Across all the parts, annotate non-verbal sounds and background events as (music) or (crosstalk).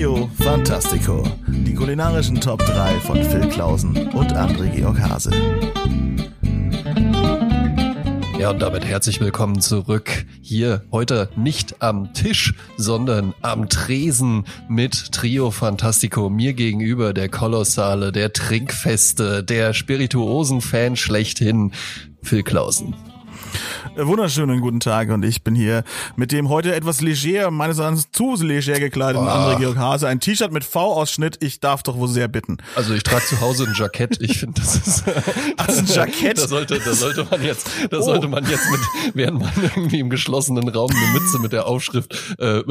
Trio Fantastico. Die kulinarischen Top 3 von Phil Klausen und André Georg Hase. Ja, und damit herzlich willkommen zurück hier heute nicht am Tisch, sondern am Tresen mit Trio Fantastico. Mir gegenüber der Kolossale, der Trinkfeste, der Spirituosen-Fan schlechthin, Phil Klausen. Äh, wunderschönen guten Tag und ich bin hier mit dem heute etwas leger, meines Erachtens zu leger gekleideten oh. André Georg Hase. Ein T-Shirt mit V-Ausschnitt, ich darf doch wohl sehr bitten. Also ich trage zu Hause ein Jackett, ich finde das ist... (laughs) Ach, das ist ein Jackett? da sollte, da sollte man jetzt, da oh. sollte man jetzt mit, während man irgendwie im geschlossenen Raum eine Mütze mit der Aufschrift äh,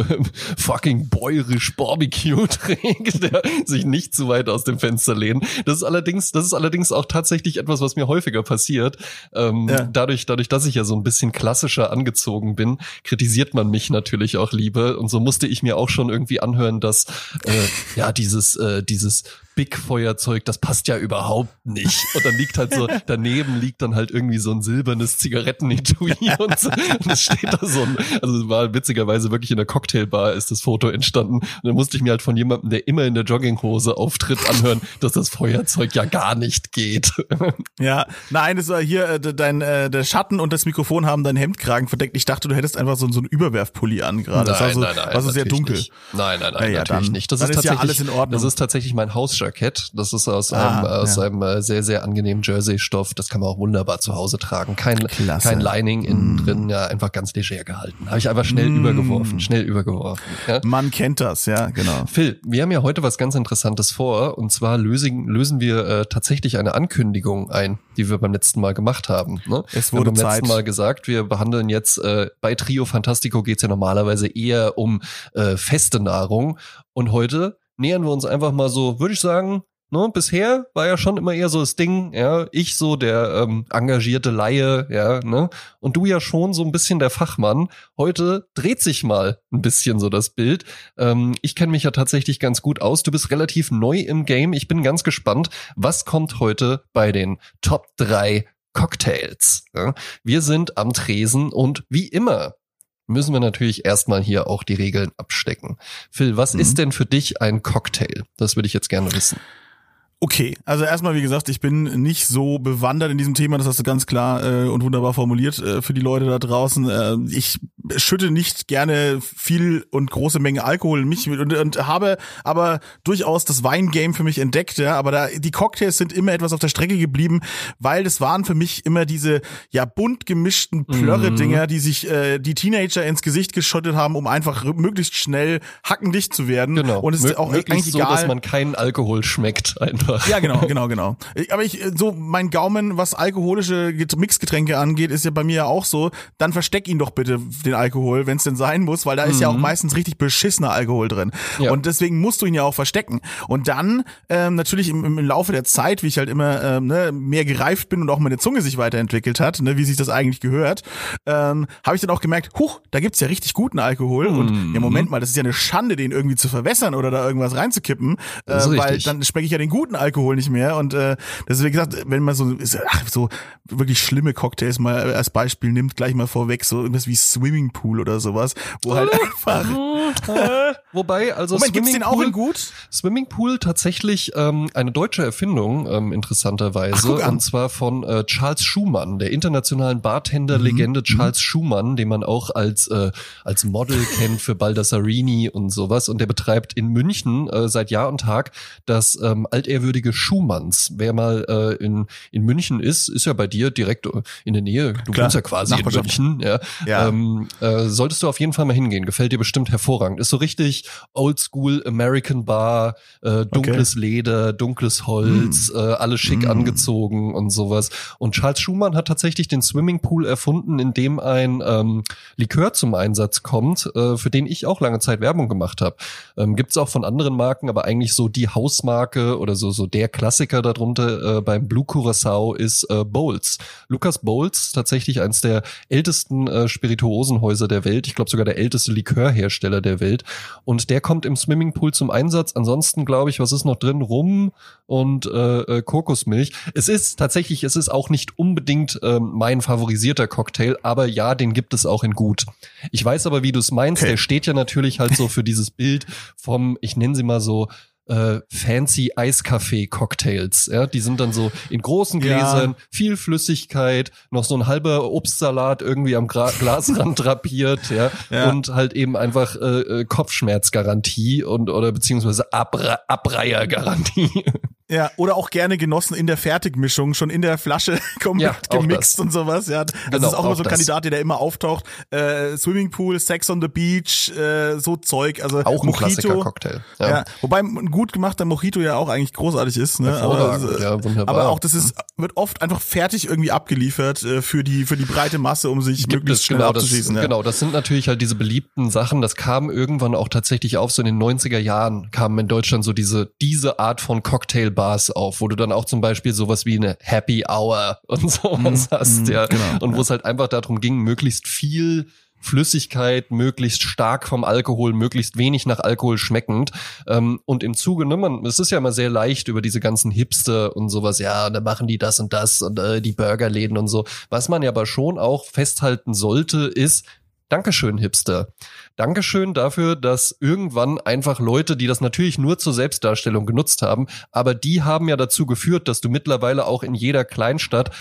fucking bäuerisch Barbecue (laughs) trägt, der sich nicht zu weit aus dem Fenster lehnen. Das ist allerdings, das ist allerdings auch tatsächlich etwas, was mir häufiger passiert. Ähm, ja. Dadurch, dadurch, dass ich ja so ein bisschen klassischer angezogen bin, kritisiert man mich natürlich auch lieber. Und so musste ich mir auch schon irgendwie anhören, dass äh, ja dieses, äh, dieses Big-Feuerzeug, das passt ja überhaupt nicht. Und dann liegt halt so, (laughs) daneben liegt dann halt irgendwie so ein silbernes Zigarettenetui und, so, und es steht da so ein, also war witzigerweise wirklich in der Cocktailbar ist das Foto entstanden. Und dann musste ich mir halt von jemandem, der immer in der Jogginghose auftritt, anhören, dass das Feuerzeug ja gar nicht geht. (laughs) Ja, nein, das war hier, äh, dein, äh, der Schatten und das Mikrofon haben dein Hemdkragen verdeckt. Ich dachte, du hättest einfach so, so einen Überwerfpulli an gerade. Das war so, nein, nein, war so sehr dunkel. Nicht. Nein, nein, nein, ja, natürlich dann, nicht. Das ist, ist tatsächlich, ja alles in Ordnung. Das ist tatsächlich mein Hausjahr Jackett. Das ist aus Ah, einem, aus ja. einem äh, sehr, sehr angenehmen Jersey-Stoff. Das kann man auch wunderbar zu Hause tragen. Kein, Klasse. kein Lining innen Mm. drin, ja, einfach ganz leger gehalten. Habe ich einfach schnell Mm. übergeworfen, schnell übergeworfen. Ja. Man kennt das, ja, genau. Phil, wir haben ja heute was ganz Interessantes vor. Und zwar lösen, lösen wir äh, tatsächlich eine Ankündigung ein, die wir beim letzten Mal gemacht haben. Ne? Es Wir haben wurde beim Zeit. letzten Mal gesagt, wir behandeln jetzt äh, bei Trio Fantastico geht's ja normalerweise eher um äh, feste Nahrung. Und heute nähern wir uns einfach mal so, würde ich sagen, Ne, bisher war ja schon immer eher so das Ding, ja, ich so der ähm, engagierte Laie, ja, ne, und du ja schon so ein bisschen der Fachmann. Heute dreht sich mal ein bisschen so das Bild. Ähm, ich kenne mich ja tatsächlich ganz gut aus. Du bist relativ neu im Game. Ich bin ganz gespannt, was kommt heute bei den Top 3 Cocktails. Ja? Wir sind am Tresen und wie immer müssen wir natürlich erstmal hier auch die Regeln abstecken. Phil, was Mhm. ist denn für dich ein Cocktail? Das würde ich jetzt gerne wissen. Okay, also erstmal, wie gesagt, ich bin nicht so bewandert in diesem Thema, das hast du ganz klar äh, und wunderbar formuliert äh, für die Leute da draußen. Äh, ich schütte nicht gerne viel und große Menge Alkohol in mich und, und habe aber durchaus das Weingame für mich entdeckt, ja, aber da die Cocktails sind immer etwas auf der Strecke geblieben, weil das waren für mich immer diese ja bunt gemischten Plörre-Dinger, die sich äh, die Teenager ins Gesicht geschottet haben, um einfach möglichst schnell hackendicht zu werden. Genau. Und es ist auch eigentlich so, egal. dass man keinen Alkohol schmeckt einfach. Ja, genau, genau, genau. Aber ich, äh, so, mein Gaumen, was alkoholische Get- Mixgetränke angeht, ist ja bei mir ja auch so. Dann versteck ihn doch bitte, den Alkohol, wenn es denn sein muss, weil da ist ja auch meistens richtig beschissener Alkohol drin. Ja. Und deswegen musst du ihn ja auch verstecken. Und dann, ähm, natürlich im, im Laufe der Zeit, wie ich halt immer ähm, ne, mehr gereift bin und auch meine Zunge sich weiterentwickelt hat, ne, wie sich das eigentlich gehört, ähm, habe ich dann auch gemerkt, huch, da gibt's ja richtig guten Alkohol. Und ja, Moment mal, das ist ja eine Schande, den irgendwie zu verwässern oder da irgendwas reinzukippen, äh, weil dann schmecke ich ja den guten Alkohol nicht mehr. Und äh, das ist wie gesagt, wenn man so ach, so wirklich schlimme Cocktails mal als Beispiel nimmt, gleich mal vorweg, so irgendwas wie Swimmingpool oder sowas, wo halt einfach. (laughs) (laughs) Wobei, also Moment, gibt's den auch in Swimmingpool- gut? Swimmingpool tatsächlich ähm, eine deutsche Erfindung, ähm, interessanterweise. Ach, und zwar von äh, Charles Schumann, der internationalen Bartender-Legende Charles Schumann, den man auch als, äh, als Model (laughs) kennt für Baldassarini und sowas. Und der betreibt in München äh, seit Jahr und Tag das ähm, altehrwürdige Schumanns. Wer mal äh, in, in München ist, ist ja bei dir direkt äh, in der Nähe. Du Klar, wohnst ja quasi in. München. Ja. Ja. Ähm, äh, solltest du auf jeden Fall mal hingehen. Gefällt dir bestimmt hervorragend. Ist so richtig Oldschool American Bar, äh, dunkles Leder, dunkles Holz, äh, alle schick Mm. angezogen und sowas. Und Charles Schumann hat tatsächlich den Swimmingpool erfunden, in dem ein ähm, Likör zum Einsatz kommt, äh, für den ich auch lange Zeit Werbung gemacht habe. Ähm, Gibt es auch von anderen Marken, aber eigentlich so die Hausmarke oder so, so so der Klassiker darunter äh, beim Blue Curacao ist äh, Bowls. Lucas Bowls, tatsächlich eines der ältesten äh, Spirituosenhäuser der Welt. Ich glaube sogar der älteste Likörhersteller der Welt. Und der kommt im Swimmingpool zum Einsatz. Ansonsten glaube ich, was ist noch drin? Rum und äh, äh, Kokosmilch. Es ist tatsächlich, es ist auch nicht unbedingt äh, mein favorisierter Cocktail, aber ja, den gibt es auch in gut. Ich weiß aber, wie du es meinst. Okay. Der steht ja natürlich halt so für dieses Bild vom, ich nenne sie mal so, äh, fancy Eiskaffee-Cocktails. Ja, die sind dann so in großen Gläsern, ja. viel Flüssigkeit, noch so ein halber Obstsalat irgendwie am Gra (laughs) Glasrand drapiert, ja, ja, und halt eben einfach äh, äh Kopfschmerzgarantie und oder beziehungsweise Abra Abreihergarantie. (laughs) Ja, oder auch gerne genossen in der Fertigmischung, schon in der Flasche (laughs) komplett ja, gemixt und sowas. Ja, das genau, ist auch, immer so ein Kandidat, der immer auftaucht. Äh, Swimmingpool, Sex on the Beach, äh, so Zeug. Also auch ein Mojito. Cocktail. Ja. ja. wobei ein gut gemachter Mojito ja auch eigentlich großartig ist. Ne? Aber, ja, wunderbar. aber auch das ist wird oft einfach fertig irgendwie abgeliefert äh, für die für die breite Masse, um sich Gibt möglichst schnell genau, abzuschießen. Das, ja. Genau, das sind natürlich halt diese beliebten Sachen. Das kam irgendwann auch tatsächlich auf. So in den 90er Jahren kamen in Deutschland so diese diese Art von Cocktailbars auf, wo du dann auch zum Beispiel sowas wie eine Happy Hour (laughs) und sowas mm, hast, ja. Genau, und wo es halt einfach darum ging, möglichst viel Flüssigkeit, möglichst stark vom Alkohol, möglichst wenig nach Alkohol schmeckend. Ähm, und im Zuge, ne, man, es ist ja immer sehr leicht über diese ganzen Hipster und sowas, ja, da machen die das und das und äh, die Burgerläden und so. Was man ja aber schon auch festhalten sollte, ist, Dankeschön, Hipster. Dankeschön dafür, dass irgendwann einfach Leute, die das natürlich nur zur Selbstdarstellung genutzt haben, aber die haben ja dazu geführt, dass du mittlerweile auch in jeder Kleinstadt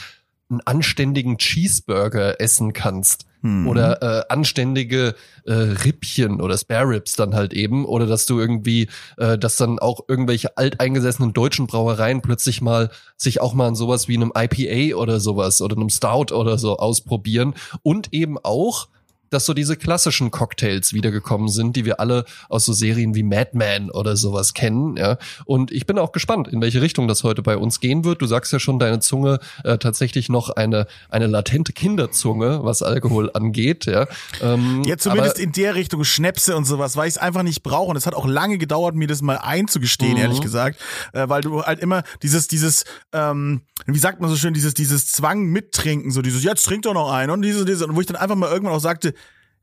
einen anständigen Cheeseburger essen kannst. Mhm. Oder äh, anständige äh, Rippchen oder Spare Ribs dann halt eben. Oder dass du irgendwie, äh, dass dann auch irgendwelche alteingesessenen deutschen Brauereien plötzlich mal sich auch mal an sowas wie einem IPA oder sowas oder einem Stout oder so ausprobieren. Und eben auch dass so diese klassischen Cocktails wiedergekommen sind, die wir alle aus so Serien wie Mad Men oder sowas kennen. Ja. Und ich bin auch gespannt, in welche Richtung das heute bei uns gehen wird. Du sagst ja schon, deine Zunge äh, tatsächlich noch eine eine latente Kinderzunge, was Alkohol angeht. Ja, ähm, ja zumindest aber, in der Richtung Schnäpse und sowas, weil ich es einfach nicht brauche. Und es hat auch lange gedauert, mir das mal einzugestehen, mhm. ehrlich gesagt, äh, weil du halt immer dieses dieses ähm, wie sagt man so schön, dieses dieses Zwang mittrinken, so dieses jetzt trink doch noch ein und dieses dieses und wo ich dann einfach mal irgendwann auch sagte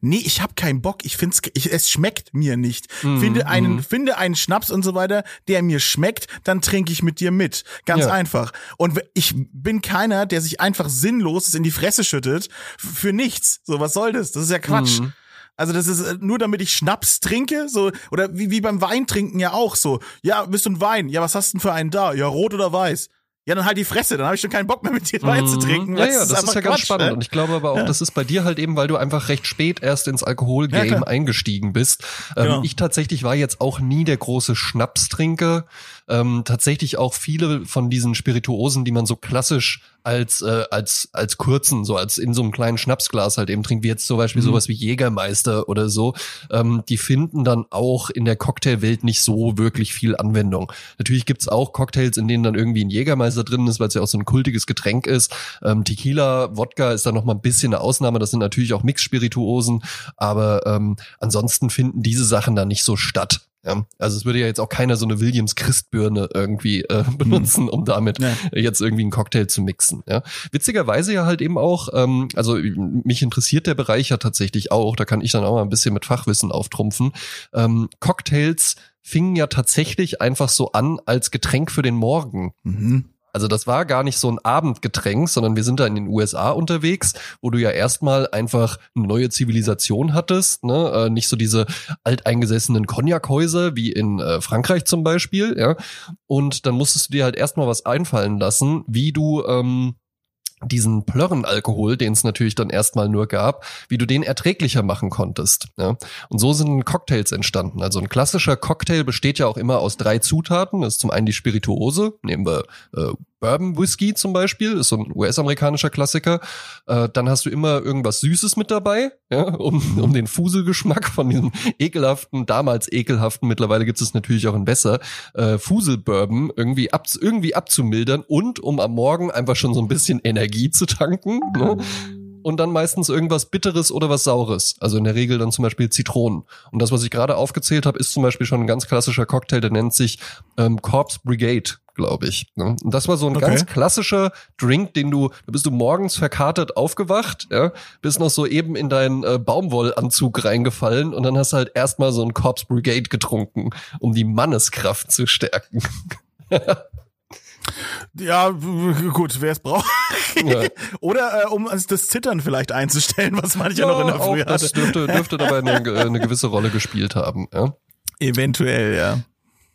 nee, ich habe keinen Bock, ich find's, ich, es schmeckt mir nicht. Mm, finde einen, mm. finde einen Schnaps und so weiter, der mir schmeckt, dann trinke ich mit dir mit. Ganz ja. einfach. Und ich bin keiner, der sich einfach sinnlos in die Fresse schüttet für nichts. So, was soll das? Das ist ja Quatsch. Mm. Also das ist äh, nur damit ich Schnaps trinke, so oder wie, wie beim Wein trinken ja auch so. Ja, bist du ein Wein? Ja, was hast du denn für einen da? Ja, rot oder weiß? Ja, dann halt die Fresse, dann habe ich schon keinen Bock mehr mit dir Wein zu mhm. trinken. Ja, ja, das, ist, ist ja Quatsch, ganz spannend. Ne? Und ich glaube aber auch, ja. das ist bei dir halt eben, weil du einfach recht spät erst ins Alkoholgame ja, eingestiegen bist. Ähm, genau. Ich tatsächlich war jetzt auch nie der große Schnapstrinker. Ähm, tatsächlich auch viele von diesen Spirituosen, die man so klassisch als äh, als als kurzen so als in so einem kleinen Schnapsglas halt eben trinkt wie jetzt zum Beispiel mhm. sowas wie Jägermeister oder so ähm, die finden dann auch in der Cocktailwelt nicht so wirklich viel Anwendung. Natürlich gibt's auch Cocktails in denen dann irgendwie ein Jägermeister drin ist weil es ja auch so ein kultiges Getränk ist. Ähm, Tequila Wodka ist da noch mal ein bisschen eine Ausnahme das sind natürlich auch Mixspirituosen aber ähm, ansonsten finden diese Sachen da nicht so statt ja, also es würde ja jetzt auch keiner so eine Williams Christbirne irgendwie äh, (laughs) benutzen, um damit ja. jetzt irgendwie einen Cocktail zu mixen. Ja. Witzigerweise ja halt eben auch, ähm, also mich interessiert der Bereich ja tatsächlich auch, da kann ich dann auch mal ein bisschen mit Fachwissen auftrumpfen. Ähm, Cocktails fingen ja tatsächlich einfach so an als Getränk für den Morgen. Mhm. Also das war gar nicht so ein Abendgetränk, sondern wir sind da in den USA unterwegs, wo du ja erstmal einfach eine neue Zivilisation hattest, ne? Äh, nicht so diese alteingesessenen Cognac-Häuser wie in äh, Frankreich zum Beispiel, ja. Und dann musstest du dir halt erstmal was einfallen lassen, wie du ähm, diesen Plörrenalkohol, den es natürlich dann erstmal nur gab, wie du den erträglicher machen konntest. Ja? Und so sind Cocktails entstanden. Also ein klassischer Cocktail besteht ja auch immer aus drei Zutaten. Das ist zum einen die Spirituose, nehmen wir äh, Bourbon Whisky zum Beispiel, ist so ein US-amerikanischer Klassiker. Äh, dann hast du immer irgendwas Süßes mit dabei, ja, um, um den Fuselgeschmack von diesem ekelhaften, damals ekelhaften, mittlerweile gibt es natürlich auch in besser, äh, Fuselbourbon irgendwie, ab, irgendwie abzumildern und um am Morgen einfach schon so ein bisschen Energie zu tanken. Ne? Und dann meistens irgendwas Bitteres oder was Saures. Also in der Regel dann zum Beispiel Zitronen. Und das, was ich gerade aufgezählt habe, ist zum Beispiel schon ein ganz klassischer Cocktail, der nennt sich ähm, Corpse Brigade glaube ich. Ne? Und das war so ein okay. ganz klassischer Drink, den du, da bist du morgens verkatert aufgewacht, ja, bist noch so eben in deinen äh, Baumwollanzug reingefallen und dann hast du halt erstmal so ein Corpse Brigade getrunken, um die Manneskraft zu stärken. (laughs) Ja, gut, wer es braucht. Ja. (laughs) Oder äh, um das Zittern vielleicht einzustellen, was manche ja, noch in der Früh hatte. Das dürfte, (laughs) dürfte dabei eine, eine gewisse Rolle gespielt haben. Ja? Eventuell, ja.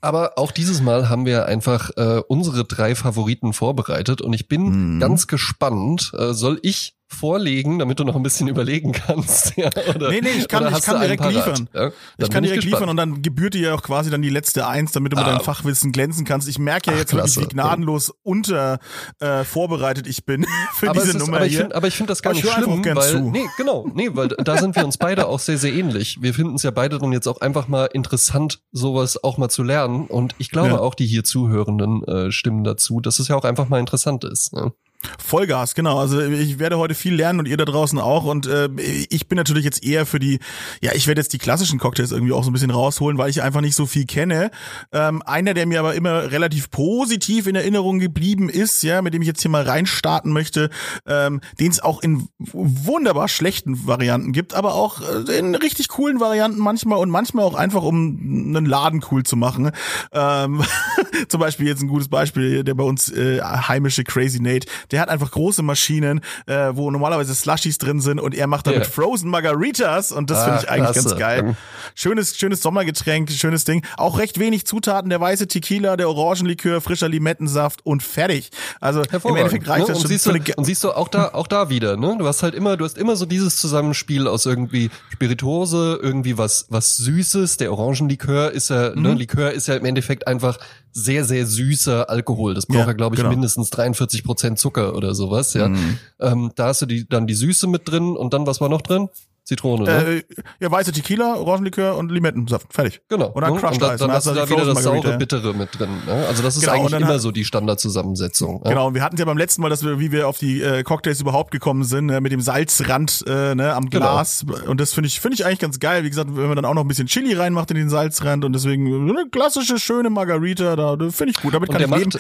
Aber auch dieses Mal haben wir einfach äh, unsere drei Favoriten vorbereitet und ich bin mhm. ganz gespannt. Äh, soll ich vorlegen, damit du noch ein bisschen (laughs) überlegen kannst. Ja, oder, nee, nee, ich kann, ich kann direkt liefern. Ja, ich kann direkt ich liefern und dann gebührt dir ja auch quasi dann die letzte Eins, damit du ah. mit deinem Fachwissen glänzen kannst. Ich merke ja Ach, jetzt wirklich, wie gnadenlos unter äh, vorbereitet ich bin (laughs) für aber diese ist, Nummer aber ich hier. Find, aber ich finde das gar nicht schlimm, weil zu. nee, genau, nee, weil da sind wir uns beide auch sehr sehr ähnlich. Wir finden es ja beide dann jetzt auch einfach mal interessant, sowas auch mal zu lernen und ich glaube ja. auch die hier Zuhörenden äh, stimmen dazu, dass es ja auch einfach mal interessant ist. Ne? Vollgas, genau. Also ich werde heute viel lernen und ihr da draußen auch. Und äh, ich bin natürlich jetzt eher für die, ja, ich werde jetzt die klassischen Cocktails irgendwie auch so ein bisschen rausholen, weil ich einfach nicht so viel kenne. Ähm, einer, der mir aber immer relativ positiv in Erinnerung geblieben ist, ja, mit dem ich jetzt hier mal reinstarten möchte, ähm, den es auch in wunderbar schlechten Varianten gibt, aber auch äh, in richtig coolen Varianten manchmal und manchmal auch einfach, um einen Laden cool zu machen. Ähm, (laughs) zum Beispiel jetzt ein gutes Beispiel, der bei uns äh, heimische Crazy Nate der hat einfach große Maschinen, äh, wo normalerweise Slushies drin sind und er macht damit yeah. Frozen Margaritas und das finde ich ah, eigentlich klasse. ganz geil. Schönes, schönes Sommergetränk, schönes Ding. Auch recht wenig Zutaten, der weiße Tequila, der Orangenlikör, frischer Limettensaft und fertig. Also im Endeffekt reicht ne? das und schon. Siehst du, und siehst du auch da, auch da wieder, ne? Du hast halt immer, du hast immer so dieses Zusammenspiel aus irgendwie Spirituose, irgendwie was, was Süßes. Der Orangenlikör ist ja, ne? mhm. ne? Likör ist ja im Endeffekt einfach sehr, sehr süßer Alkohol. Das braucht ja, ja glaube ich, genau. mindestens 43 Prozent Zucker oder sowas, ja. Mhm. Ähm, da hast du die, dann die Süße mit drin und dann, was war noch drin? Zitrone, ne? Äh, ja, weiße Tequila, Orangenlikör und Limettensaft. Fertig. Genau. Und dann Crushed und dann, dann hast du da wieder das saure Bittere mit drin. Ne? Also das ist genau, eigentlich immer so die Standardzusammensetzung. Genau, und wir hatten ja beim letzten Mal, dass wir, wie wir auf die äh, Cocktails überhaupt gekommen sind, äh, mit dem Salzrand äh, ne, am genau. Glas. Genau. Und das finde ich, finde ich eigentlich ganz geil. Wie gesagt, wenn man dann auch noch ein bisschen Chili reinmacht in den Salzrand und deswegen eine klassische, schöne Margarita, da finde ich gut. Damit kann ich leben.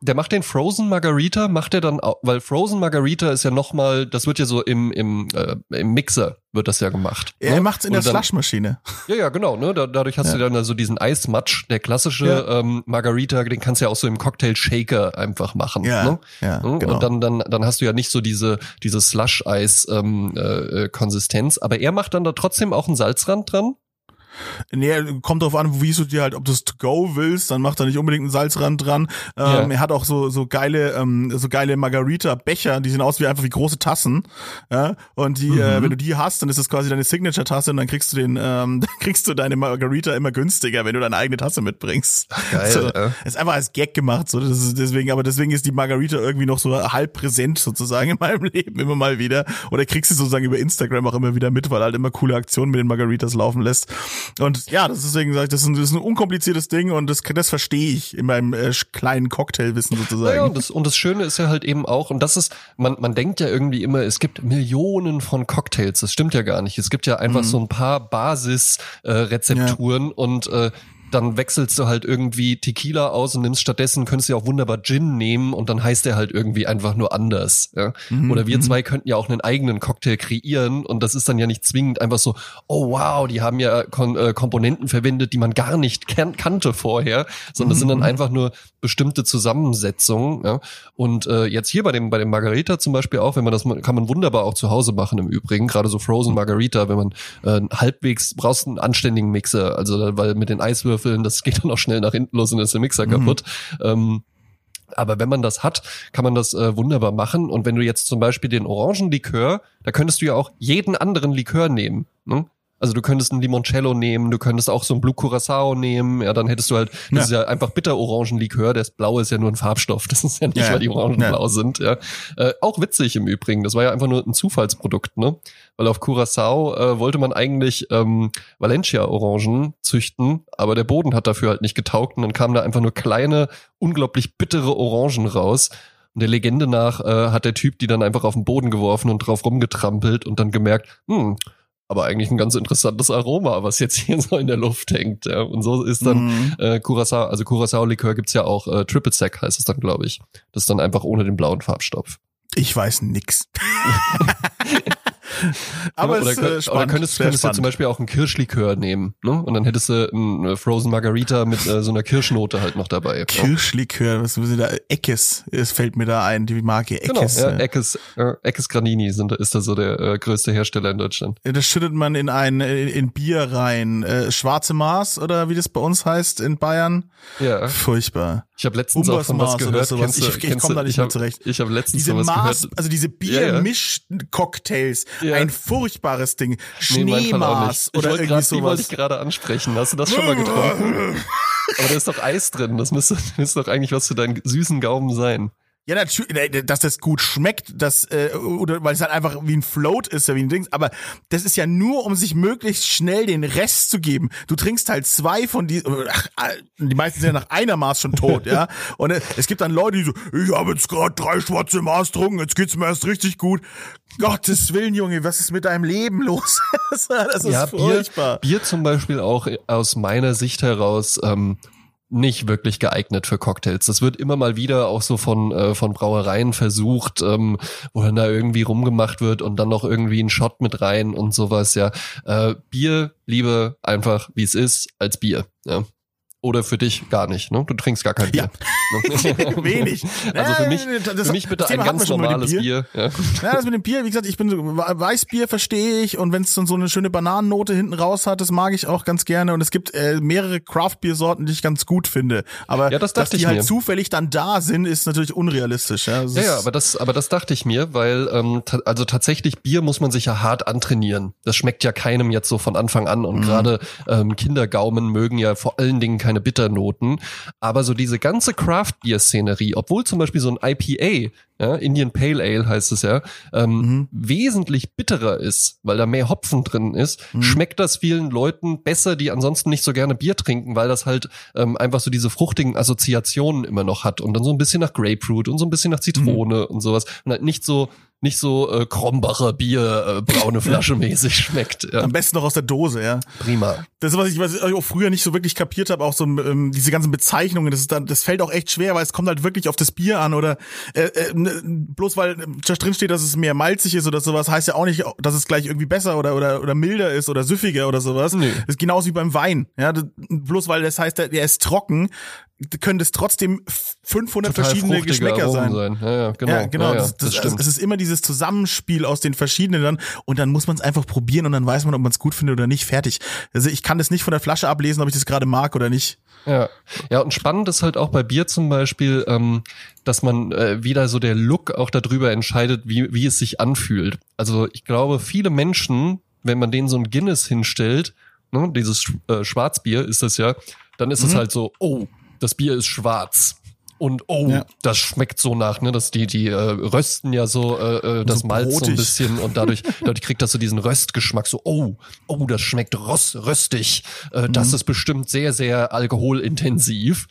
Der macht den Frozen Margarita, macht er dann auch, weil Frozen Margarita ist ja nochmal, das wird ja so im, im, äh, im Mixer wird das ja gemacht. Er ne? macht's in Und der Slushmaschine. Ja, ja, genau, ne? Da, dadurch hast ja. du dann also diesen Eismatsch, der klassische ja. ähm, Margarita, den kannst du ja auch so im Cocktail Shaker einfach machen. Ja, ne? ja ne? genau. Und dann, dann, dann hast du ja nicht so diese, diese Slush-Eis ähm, äh, Konsistenz, aber er macht dann da trotzdem auch einen Salzrand dran. Nee, kommt drauf an, wie du dir halt, ob du es to go willst, dann macht er nicht unbedingt einen Salzrand dran. Ähm, ja. Er hat auch so so geile ähm, so geile Margarita Becher, die sehen aus wie einfach wie große Tassen. Ja? Und die, äh, mhm. äh, wenn du die hast, dann ist das quasi deine Signature Tasse und dann kriegst du den, ähm, (laughs) dann kriegst du deine Margarita immer günstiger, wenn du deine eigene Tasse mitbringst. Geil. So, ja. Ist einfach als Gag gemacht, so das ist deswegen, aber deswegen ist die Margarita irgendwie noch so halb präsent sozusagen in meinem (laughs) Leben immer mal wieder. Oder kriegst du sozusagen über Instagram auch immer wieder mit, weil halt immer coole Aktionen mit den Margaritas laufen lässt. Und ja, das ist deswegen sage ich, das ist, ein, das ist ein unkompliziertes Ding und das, das verstehe ich in meinem äh, kleinen Cocktailwissen sozusagen. Ja, und das, und das Schöne ist ja halt eben auch, und das ist, man, man denkt ja irgendwie immer, es gibt Millionen von Cocktails. Das stimmt ja gar nicht. Es gibt ja einfach mhm. so ein paar Basisrezepturen äh, ja. und äh, dann wechselst du halt irgendwie Tequila aus und nimmst stattdessen, könntest du ja auch wunderbar Gin nehmen und dann heißt der halt irgendwie einfach nur anders. Ja? Mhm. Oder wir mhm. zwei könnten ja auch einen eigenen Cocktail kreieren und das ist dann ja nicht zwingend einfach so, oh wow, die haben ja Kon äh, Komponenten verwendet, die man gar nicht kan kannte vorher, sondern das sind dann mhm. einfach nur bestimmte Zusammensetzungen. Ja? Und äh, jetzt hier bei dem bei dem Margarita zum Beispiel auch, wenn man das kann man wunderbar auch zu Hause machen im Übrigen, gerade so Frozen Margarita, wenn man äh, halbwegs brauchst einen anständigen Mixer, also weil mit den Eiswürfeln Würfeln, das geht dann auch schnell nach hinten los und ist der Mixer mhm. kaputt. Ähm, aber wenn man das hat, kann man das äh, wunderbar machen. Und wenn du jetzt zum Beispiel den Orangenlikör, da könntest du ja auch jeden anderen Likör nehmen. Ne? Also du könntest ein Limoncello nehmen, du könntest auch so ein Blue Curacao nehmen, ja, dann hättest du halt, das ja. ist ja einfach bitter-Orangenlikör, das Blaue ist ja nur ein Farbstoff, das ist ja nicht, ja, weil die Orangen ja. blau sind, ja. Äh, auch witzig im Übrigen, das war ja einfach nur ein Zufallsprodukt, ne? Weil auf Curacao äh, wollte man eigentlich ähm, Valencia-Orangen züchten, aber der Boden hat dafür halt nicht getaugt und dann kamen da einfach nur kleine, unglaublich bittere Orangen raus Und der Legende nach äh, hat der Typ die dann einfach auf den Boden geworfen und drauf rumgetrampelt und dann gemerkt, hm, aber eigentlich ein ganz interessantes Aroma, was jetzt hier (laughs) so in der Luft hängt. Ja. Und so ist dann Mhm. äh, Curacao, also Curacao-Likör gibt's ja auch, äh, Triple Sec heißt es dann, glaube ich. Das ist dann einfach ohne den blauen Farbstoff. Ich weiß nix. (laughs) Aber oder, es äh, oder könntest, könntest du zum Beispiel auch einen Kirschlikör nehmen, ne? Und dann hättest du einen äh, Frozen Margarita mit äh, so einer Kirschnote halt noch dabei. Ja. Kirschlikör, was ist da? Eckes, es fällt mir da ein, die Marke Genau, Eckes. ja, äh. Eckes, äh, Eckes Granini sind, ist da so der äh, größte Hersteller in Deutschland. Das schüttet man in ein in, in Bier rein. Äh, Schwarze Maß oder wie das bei uns heißt in Bayern. Ja, Furchtbar. Ich habe letztens auch von was gehört. sowas. Kennst du, Ich- ich kennst komm du- da nicht ich mehr zurecht. Ich habe letztens Diese von was Maß, gehört. also diese Ja, ja. Biermisch-Cocktails, Ja. ein furchtbares Ding. Nee, Schneemaß. Ich oder irgendwie grad, die wollte ich sowas. gerade ansprechen. Hast du das schon mal getrunken? (laughs) Aber da ist doch Eis drin. Das müsste, (laughs) müsste doch eigentlich was für deinen süßen Gaumen sein. Ja, natürlich, dass das gut schmeckt, das, äh, oder weil es halt einfach wie ein Float ist, ja, wie ein Ding. Aber das ist ja nur, um sich möglichst schnell den Rest zu geben. Du trinkst halt zwei von die, ach, die meisten sind ja nach einer Maß schon tot, ja. (laughs) Und äh, es gibt dann Leute, die so, ich habe jetzt gerade drei schwarze Maß getrunken, jetzt geht's mir erst richtig gut. Gottes Willen, Junge, was ist mit deinem Leben los? (laughs) das ist ja, Bier, furchtbar. Bier zum Beispiel auch aus meiner Sicht heraus ähm, nicht wirklich geeignet für Cocktails. Das wird immer mal wieder auch so von äh, von Brauereien versucht, ähm, wo dann da irgendwie rumgemacht wird und dann noch irgendwie ein Shot mit rein und sowas. Ja, äh, Bier liebe einfach wie es ist als Bier. Ja. Oder für dich gar nicht. Ne? Du trinkst gar kein Bier. Ne? (laughs) Wenig. Also für mich, das- für mich bitte ein ganz normales dem Bier. Ja. Ja, das mit dem Bier, wie gesagt, ich bin so, Weißbier verstehe ich und wenn es dann so eine schöne Bananennote hinten raus hat, das mag ich auch ganz gerne und es gibt äh, mehrere Craft-Bier-Sorten, die ich ganz gut finde. Aber Ja, das dass die ich halt mir. zufällig dann da sind, ist natürlich unrealistisch. Ja, Das Ja, ja, aber das, aber das dachte ich mir, weil ähm, also tatsächlich Bier muss man sich ja hart antrainieren. Das schmeckt ja keinem jetzt so von Anfang an und Mhm. gerade ähm, Kindergaumen mögen ja vor allen Dingen keine Bitternoten. Aber so diese ganze Craft-Bier-Szenerie, obwohl zum Beispiel so ein IPA, ja, Indian Pale Ale heißt es ja, ähm, Mhm. wesentlich bitterer ist, weil da mehr Hopfen drin ist, Mhm. schmeckt das vielen Leuten besser, die ansonsten nicht so gerne Bier trinken, weil das halt ähm, einfach so diese fruchtigen Assoziationen immer noch hat und dann so ein bisschen nach Grapefruit und so ein bisschen nach Zitrone und sowas und halt nicht so nicht so äh, Krombacher Bier äh, braune Flasche (laughs) mäßig schmeckt. Ja, am besten noch aus der Dose, ja. prima. Das ist, was ich, was ich auch früher nicht so wirklich kapiert habe, auch so ähm, diese ganzen Bezeichnungen, das ist dann, das fällt auch echt schwer, weil es kommt halt wirklich auf das Bier an oder äh, äh, ne, bloß weil äh, da drin steht, dass es mehr malzig ist oder sowas, heißt ja auch nicht, dass es gleich irgendwie besser oder oder oder milder ist oder süffiger oder sowas. Nee. Das ist genauso wie beim Wein, ja, das, bloß weil das heißt, der, der ist trocken, können das trotzdem 500 Total verschiedene Geschmäcker Aromen sein. Ja, ja, genau. Ja, genau. Ja, ja, das, das, das stimmt. es ist immer dieses Zusammenspiel aus den verschiedenen dann und dann muss man es einfach probieren und dann weiß man, ob man es gut findet oder nicht. Fertig. Also ich kann das nicht von der Flasche ablesen, ob ich das gerade mag oder nicht. Ja, ja und spannend ist halt auch bei Bier zum Beispiel, ähm, dass man äh, wieder so der Look auch darüber entscheidet, wie, wie es sich anfühlt. Also ich glaube, viele Menschen, wenn man denen so ein Guinness hinstellt, ne, dieses äh, Schwarzbier ist das ja, dann ist es Mhm. halt so, oh, das Bier ist schwarz. Und oh, Ja. das schmeckt so nach, ne, dass die die äh, rösten ja so äh, äh, das So Malz so ein brotig. bisschen und dadurch (laughs) dadurch kriegt das so diesen Röstgeschmack so oh oh das schmeckt rost, röstig äh, das Mhm. ist bestimmt sehr sehr alkoholintensiv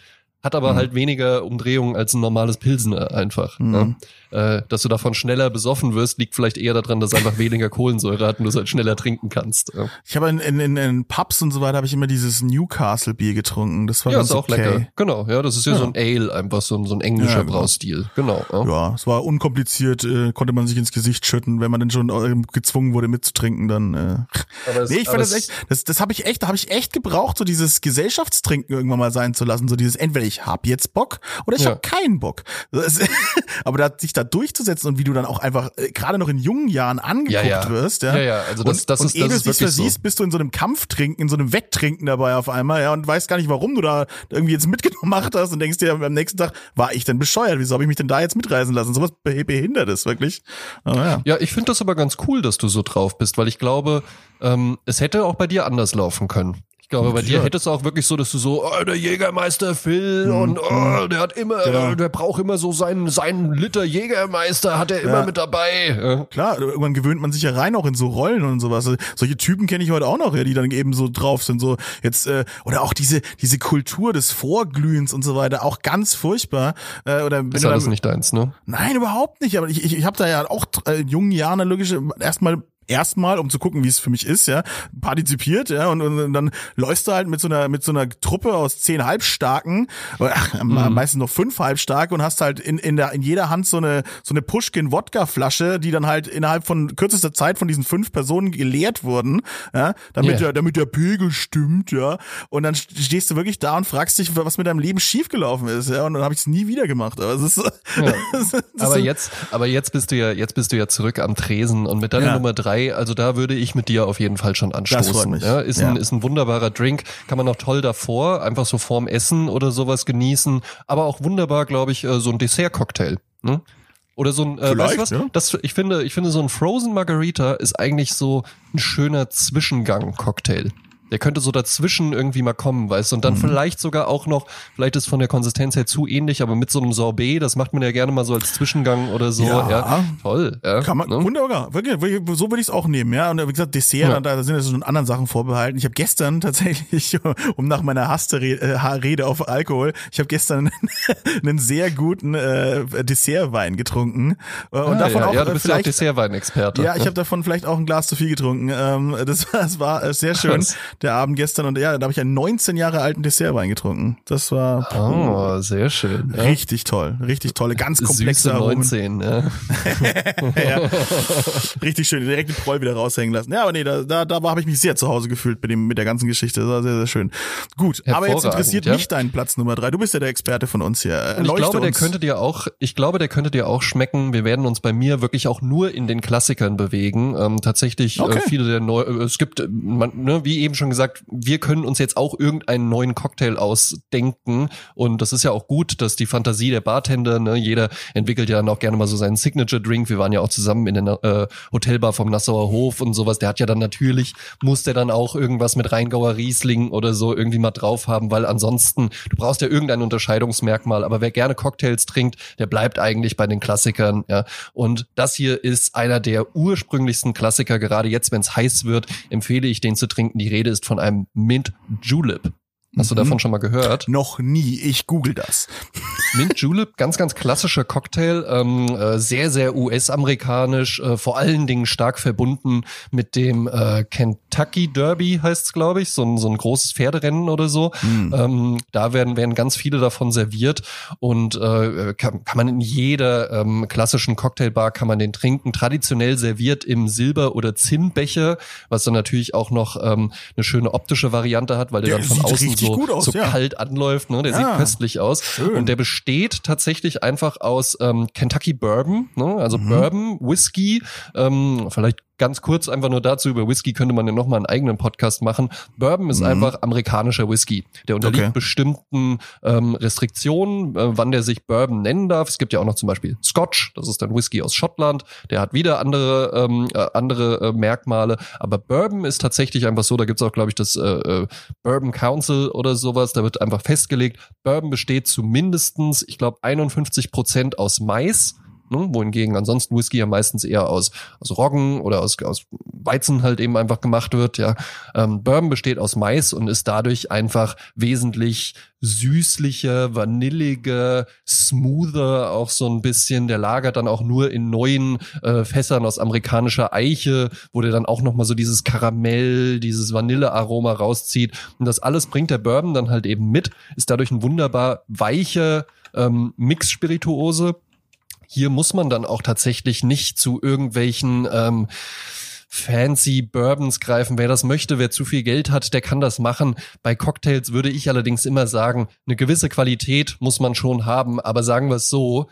hat aber Mhm. halt weniger Umdrehungen als ein normales Pilsener einfach. Mhm. Ne? Äh, dass du davon schneller besoffen wirst, liegt vielleicht eher daran, dass einfach weniger Kohlensäure hat und du es halt schneller trinken kannst. Ja, Ich habe in, in, in, in Pubs und so weiter habe ich immer dieses Newcastle Bier getrunken. Das war ja ist auch okay. lecker. Genau, ja, das ist ja, Ja. so ein Ale, einfach so ein, so ein englischer Ja, genau. Braustil. Genau. Ja. Ja, es war unkompliziert, äh, konnte man sich ins Gesicht schütten, wenn man dann schon äh, gezwungen wurde mitzutrinken, dann äh, (laughs) Aber es- Nee, ich fand das echt, das, das habe ich echt, da habe ich echt gebraucht, so dieses Gesellschaftstrinken irgendwann mal sein zu lassen, so dieses entweder ich hab jetzt Bock oder ich Ja. hab keinen Bock. (laughs) Aber da sich da durchzusetzen und wie du dann auch einfach äh, gerade noch in jungen Jahren angeguckt Ja, ja. wirst, ja. Ja, ja, also das- und, das und ist- ehe das du es so. siehst, bist du in so einem Kampftrinken, in so einem Wetttrinken dabei auf einmal, ja, und weißt gar nicht, warum du da irgendwie jetzt (laughs) mitgemacht hast und denkst dir am nächsten Tag, war ich denn bescheuert? Wieso habe ich mich denn da jetzt mitreisen lassen? Sowas beh- behindert ist wirklich. Aber ja. Ja, ich finde das aber ganz cool, dass du so drauf bist, weil ich glaube, ähm, es hätte auch bei dir anders laufen können. Ich glaube, bei dir hättest du auch wirklich so, dass du so, oh, der Jägermeister Phil mhm. und oh, der hat immer, genau. der braucht immer so seinen, seinen Liter Jägermeister, hat er immer ja. mit dabei. Ja. Klar, irgendwann gewöhnt man sich ja rein auch in so Rollen und sowas. Also, solche Typen kenne ich heute auch noch, ja, die dann eben so drauf sind, so jetzt, äh, oder auch diese, diese Kultur des Vorglühens und so weiter, auch ganz furchtbar. Äh, oder ist ja das nicht deins, ne? Nein, überhaupt nicht, aber ich, ich, ich habe da ja auch äh, jungen Jahren logisch erstmal erstmal, um zu gucken, wie es für mich ist, ja, partizipiert, ja, und, und dann läufst du halt mit so einer mit so einer Truppe aus zehn Halbstarken, ach, mhm. meistens noch fünf Halbstarke und hast halt in in der in jeder Hand so eine so eine Pushkin Wodka Flasche, die dann halt innerhalb von kürzester Zeit von diesen fünf Personen geleert wurden, ja, damit yeah. der damit der Pegel stimmt, ja, und dann stehst du wirklich da und fragst dich, was mit deinem Leben schiefgelaufen ist, ja, und dann habe ich es nie wieder gemacht, aber es ist ja. (laughs) das, das aber jetzt aber jetzt bist du ja jetzt bist du ja zurück am Tresen und mit deiner ja. Nummer drei drei, also da würde ich mit dir auf jeden Fall schon anstoßen. Ja, ist, ja. Ein, ist ein wunderbarer Drink, kann man auch toll davor, einfach so vorm Essen oder sowas genießen, aber auch wunderbar, glaube ich, äh, so ein Dessert-Cocktail. Ne? Oder so ein, äh, weißt du was? Ja. Das, ich finde, ich finde so ein Frozen Margarita ist eigentlich so ein schöner Zwischengang-Cocktail. Der könnte so dazwischen irgendwie mal kommen, weißt du, und dann mhm. vielleicht sogar auch noch, vielleicht ist von der Konsistenz her zu ähnlich, aber mit so einem Sorbet, das macht man ja gerne mal so als Zwischengang oder so. Ja, ja toll. Ja, Kann man, ne? wunderbar, wirklich, wirklich, so würde ich es auch nehmen, ja. Und wie gesagt, Dessert, ja. da sind ja so anderen Sachen vorbehalten. Ich habe gestern tatsächlich, (laughs) um nach meiner Hassrede äh, auf Alkohol, ich habe gestern (laughs) einen sehr guten äh, Dessertwein getrunken. Äh, und ah, davon ja, auch, ja, du bist ja auch Dessertwein-Experte. Ja, ich habe davon vielleicht auch ein Glas zu viel getrunken. Ähm, das, das war äh, sehr (laughs) schön. Was? Der Abend gestern und ja, da habe ich einen 19 Jahre alten Dessertwein getrunken. Das war oh, sehr schön. Ja. Richtig toll, richtig tolle, ganz komplexe Süße 19, ja. (laughs) ja. Richtig schön, direkt den Proll wieder raushängen lassen. Ja, aber nee, da, da, da habe ich mich sehr zu Hause gefühlt mit dem mit der ganzen Geschichte. Das war sehr sehr schön. Gut, aber jetzt interessiert mich dein Platz Nummer drei. Du bist ja der Experte von uns hier. Ich glaube, der könnte dir auch, ich glaube, der könnte dir auch schmecken. Wir werden uns bei mir wirklich auch nur in den Klassikern bewegen. Ähm, tatsächlich äh, okay. äh, viele der neu, äh, es gibt, äh, man, ne, wie eben schon gesagt, wir können uns jetzt auch irgendeinen neuen Cocktail ausdenken. Und das ist ja auch gut, dass die Fantasie der Bartender, ne, jeder entwickelt ja dann auch gerne mal so seinen Signature-Drink. Wir waren ja auch zusammen in der äh, Hotelbar vom Nassauer Hof und sowas. Der hat ja dann natürlich, muss der dann auch irgendwas mit Rheingauer Riesling oder so irgendwie mal drauf haben, weil ansonsten, du brauchst ja irgendein Unterscheidungsmerkmal. Aber wer gerne Cocktails trinkt, der bleibt eigentlich bei den Klassikern. Ja. Und das hier ist einer der ursprünglichsten Klassiker. Gerade jetzt, wenn es heiß wird, empfehle ich den zu trinken. Die Rede ist von einem Mint Julep. Hast du mhm. davon schon mal gehört? Noch nie. Ich google das. (laughs) Mint Julep, ganz, ganz klassischer Cocktail, ähm, äh, sehr, sehr US-amerikanisch, äh, vor allen Dingen stark verbunden mit dem äh, Kentucky Derby, heißt es, glaube ich, so ein, so ein großes Pferderennen oder so. Mhm. Ähm, da werden, werden ganz viele davon serviert und äh, kann, kann man in jeder ähm, klassischen Cocktailbar kann man den trinken. Traditionell serviert im Silber- oder Zinnbecher, was dann natürlich auch noch ähm, eine schöne optische Variante hat, weil der, der dann von außen so, aus, so ja. kalt anläuft. Ne? Der ja. sieht köstlich aus. Schön. Und der besteht tatsächlich einfach aus ähm, Kentucky Bourbon, ne? also mhm. Bourbon, Whisky, ähm, vielleicht ganz kurz einfach nur dazu, über Whisky könnte man ja nochmal einen eigenen Podcast machen. Bourbon ist mhm. einfach amerikanischer Whisky. Der unterliegt okay. bestimmten ähm, Restriktionen, äh, wann der sich Bourbon nennen darf. Es gibt ja auch noch zum Beispiel Scotch, das ist dann Whisky aus Schottland. Der hat wieder andere, ähm, äh, andere äh, Merkmale. Aber Bourbon ist tatsächlich einfach so, da gibt's auch, glaube ich, das äh, äh, Bourbon Council oder sowas. Da wird einfach festgelegt, Bourbon besteht zu mindestens, ich glaube, 51 Prozent aus Mais Ne? Wohingegen ansonsten Whisky ja meistens eher aus, aus Roggen oder aus, aus Weizen halt eben einfach gemacht wird. Ja, ähm, Bourbon besteht aus Mais und ist dadurch einfach wesentlich süßlicher, vanilliger, smoother, auch so ein bisschen. Der lagert dann auch nur in neuen äh, Fässern aus amerikanischer Eiche, wo der dann auch noch mal so dieses Karamell, dieses Vanillearoma rauszieht. Und das alles bringt der Bourbon dann halt eben mit, ist dadurch ein wunderbar weicher ähm, Mix-Spirituose hier muss man dann auch tatsächlich nicht zu irgendwelchen ähm, fancy Bourbons greifen. Wer das möchte, wer zu viel Geld hat, der kann das machen. Bei Cocktails würde ich allerdings immer sagen, eine gewisse Qualität muss man schon haben, aber sagen wir es so,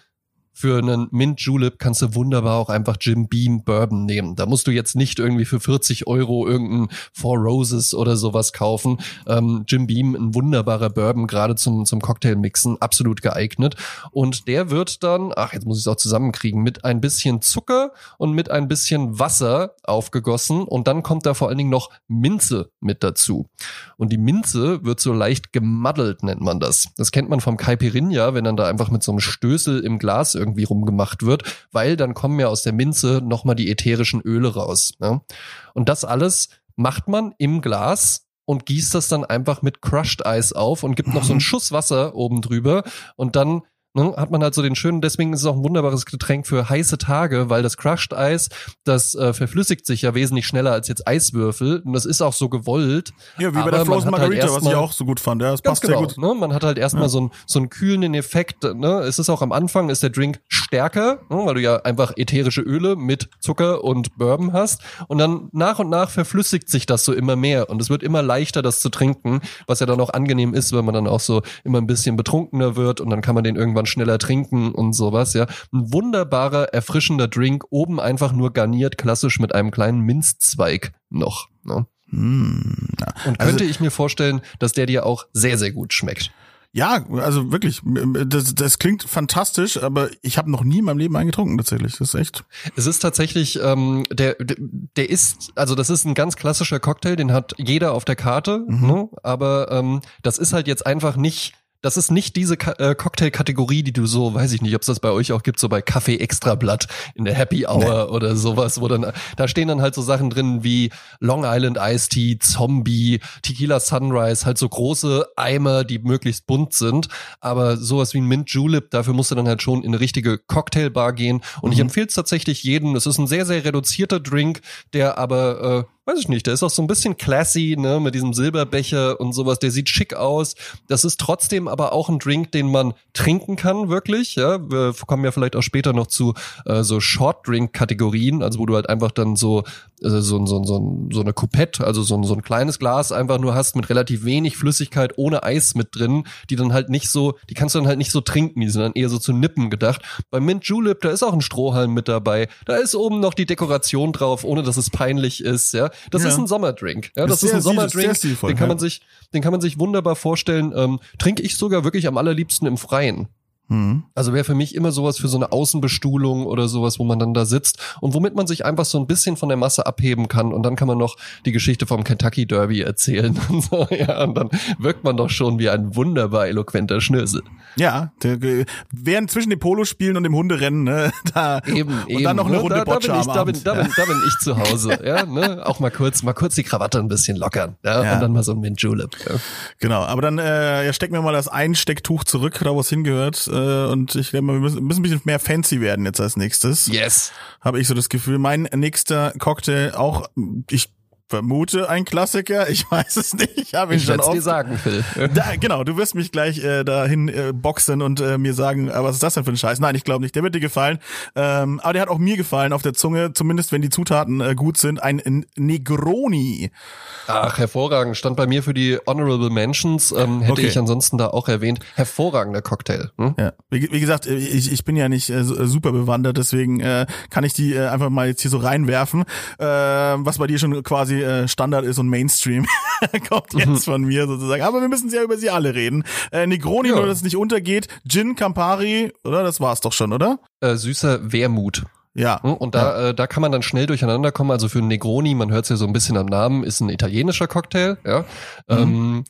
für einen Mint Julep kannst du wunderbar auch einfach Jim Beam Bourbon nehmen. Da musst du jetzt nicht irgendwie für 40 Euro irgendeinen Four Roses oder sowas kaufen. Ähm, Jim Beam, ein wunderbarer Bourbon, gerade zum, zum Cocktailmixen, absolut geeignet. Und der wird dann, ach, jetzt muss ich es auch zusammenkriegen, mit ein bisschen Zucker und mit ein bisschen Wasser aufgegossen. Und dann kommt da vor allen Dingen noch Minze mit dazu. Und die Minze wird so leicht gemaddelt, nennt man das. Das kennt man vom Caipirinha, wenn dann da einfach mit so einem Stößel im Glas irgendwie rumgemacht wird, weil dann kommen ja aus der Minze nochmal die ätherischen Öle raus. Ne? Und das alles macht man im Glas und gießt das dann einfach mit Crushed Eis auf und gibt noch so einen Schuss Wasser oben drüber und dann ne, hat man halt so den schönen, deswegen ist es auch ein wunderbares Getränk für heiße Tage, weil das Crushed Eis, das äh, verflüssigt sich ja wesentlich schneller als jetzt Eiswürfel und das ist auch so gewollt. Ja, wie bei der Frozen halt Margarita, halt was ich auch so gut fand. Ja, das passt genau, sehr gut. Ne, man hat halt erstmal ja. so, ein, so einen kühlenden Effekt. Ne? Es ist auch am Anfang, ist der Drink stärker, ne, weil du ja einfach ätherische Öle mit Zucker und Bourbon hast und dann nach und nach verflüssigt sich das so immer mehr und es wird immer leichter, das zu trinken, was ja dann auch angenehm ist, wenn man dann auch so immer ein bisschen betrunkener wird und dann kann man den irgendwann man schneller trinken und sowas, ja. Ein wunderbarer, erfrischender Drink, oben einfach nur garniert, klassisch mit einem kleinen Minzzweig noch. Ne? Hm, und also könnte ich mir vorstellen, dass der dir auch sehr, sehr gut schmeckt. Ja, also wirklich, das, das klingt fantastisch, aber ich habe noch nie in meinem Leben eingetrunken tatsächlich. Das ist echt. Es ist tatsächlich, ähm, der, der ist, also das ist ein ganz klassischer Cocktail, den hat jeder auf der Karte, mhm. ne? aber ähm, das ist halt jetzt einfach nicht das ist nicht diese äh, Cocktail-Kategorie, die du so, weiß ich nicht, ob es das bei euch auch gibt, so bei Kaffee Extrablatt in der Happy Hour nee. oder sowas, wo dann, da stehen dann halt so Sachen drin wie Long Island Iced Tea, Zombie, Tequila Sunrise, halt so große Eimer, die möglichst bunt sind. Aber sowas wie ein Mint Julep, dafür musst du dann halt schon in eine richtige Cocktailbar gehen. Und mhm. ich empfehle es tatsächlich jedem. Es ist ein sehr, sehr reduzierter Drink, der aber äh, weiß ich nicht, der ist auch so ein bisschen classy, ne, mit diesem Silberbecher und sowas, der sieht schick aus. Das ist trotzdem aber auch ein Drink, den man trinken kann, wirklich, ja. Wir kommen ja vielleicht auch später noch zu äh, so Short Drink Kategorien, also wo du halt einfach dann so also so, so, so, so eine Coupette, also so, so ein kleines Glas einfach nur hast mit relativ wenig Flüssigkeit ohne Eis mit drin, die dann halt nicht so, die kannst du dann halt nicht so trinken, die sind dann eher so zu Nippen gedacht. Bei Mint Julep, da ist auch ein Strohhalm mit dabei, da ist oben noch die Dekoration drauf, ohne dass es peinlich ist, ja. Das ja. ist ein Sommerdrink. Ja, das ist, ist ein Sommerdrink. Den kann man sich, den kann man sich wunderbar vorstellen. Ähm, trinke ich sogar wirklich am allerliebsten im Freien. Mhm. Also wäre für mich immer sowas für so eine Außenbestuhlung oder sowas, wo man dann da sitzt und womit man sich einfach so ein bisschen von der Masse abheben kann und dann kann man noch die Geschichte vom Kentucky Derby erzählen (laughs) und so, ja, und dann wirkt man doch schon wie ein wunderbar eloquenter Schnösel. Ja, der, während zwischen dem Polospielen und dem Hunderennen, ne, (laughs) da eben, und eben, dann noch eine ne, Runde da, da bin ich, da bin, da, bin, da bin ich zu Hause, (laughs) ja, ne, auch mal kurz, mal kurz die Krawatte ein bisschen lockern, ja, ja. und dann mal so ein Mint Julep. Ja. Genau, aber dann äh, ja, stecken wir mal das Einstecktuch zurück, da wo es hingehört äh, und ich mal, wir müssen, müssen ein bisschen mehr fancy werden jetzt als nächstes. Yes. Habe ich so das Gefühl. Mein nächster Cocktail auch, ich vermute ein Klassiker. Ich (laughs) weiß es nicht. Ich habe ihn ich schon oft. dir sagen, Phil. (laughs) Da, genau, du wirst mich gleich äh, dahin äh, boxen und äh, mir sagen, äh, was ist das denn für ein Scheiß? Nein, ich glaube nicht. Der wird dir gefallen. Ähm, aber der hat auch mir gefallen auf der Zunge, zumindest wenn die Zutaten äh, gut sind. Ein Negroni. Ach, hervorragend. Stand bei mir für die Honorable Mentions. Ähm, hätte okay. ich ansonsten da auch erwähnt. Hervorragender Cocktail. Hm? Ja. Wie, wie, gesagt, ich, ich bin ja nicht äh, super bewandert, deswegen äh, kann ich die äh, einfach mal jetzt hier so reinwerfen. Äh, was bei dir schon quasi äh, Standard ist und Mainstream. (laughs) Kommt jetzt mhm. von mir sozusagen. Aber wir müssen ja über sie alle reden. Äh, Negroni, ja. nur dass es nicht untergeht. Gin, Campari, oder? Das war's doch schon, oder? Äh, süßer Wermut. Ja. Hm, und da, ja. äh, da kann man dann schnell durcheinander kommen. Also für Negroni, man hört es ja so ein bisschen am Namen, ist ein italienischer Cocktail. Ja. Mhm. Ähm,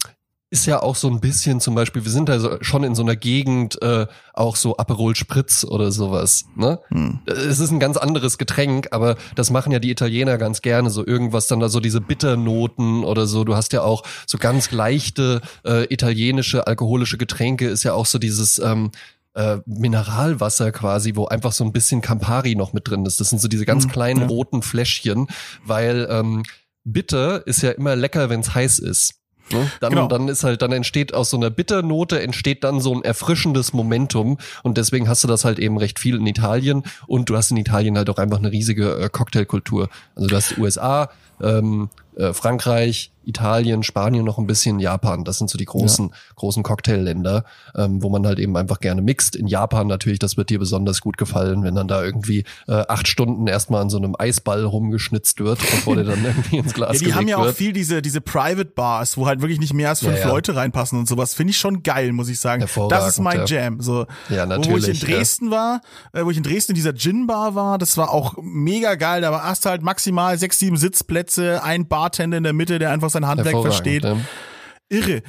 ist ja auch so ein bisschen zum Beispiel, wir sind da so, schon in so einer Gegend, äh, auch so Aperol Spritz oder sowas. Ne? Hm. Es ist ein ganz anderes Getränk, aber das machen ja die Italiener ganz gerne, so irgendwas dann da so diese Bitternoten oder so. Du hast ja auch so ganz leichte äh, italienische alkoholische Getränke, ist ja auch so dieses ähm, äh, Mineralwasser quasi, wo einfach so ein bisschen Campari noch mit drin ist. Das sind so diese ganz hm, kleinen ja. roten Fläschchen, weil ähm, bitter ist ja immer lecker, wenn es heiß ist. Ne? Dann, genau. dann ist halt, dann entsteht aus so einer Bitternote entsteht dann so ein erfrischendes Momentum und deswegen hast du das halt eben recht viel in Italien und du hast in Italien halt auch einfach eine riesige äh, Cocktailkultur. Also du hast die USA, ähm, äh, Frankreich, Italien, Spanien noch ein bisschen, Japan. Das sind so die großen, ja. großen Cocktailländer, ähm, wo man halt eben einfach gerne mixt. In Japan natürlich, das wird dir besonders gut gefallen, wenn dann da irgendwie äh, acht Stunden erstmal an so einem Eisball rumgeschnitzt wird, bevor der dann (laughs) irgendwie ins Glas Ja, die haben ja wird. auch viel diese, diese Private Bars, wo halt wirklich nicht mehr als fünf ja, ja. Leute reinpassen und sowas. Finde ich schon geil, muss ich sagen. Das ist mein Jam. So, ja, natürlich. Wo ich in Dresden war, äh, wo ich in Dresden in dieser Gin Bar war, das war auch mega geil. Da hast du halt maximal sechs, sieben Sitzplätze, ein Bartender in der Mitte, der einfach sein Handwerk versteht. Ja. Irre.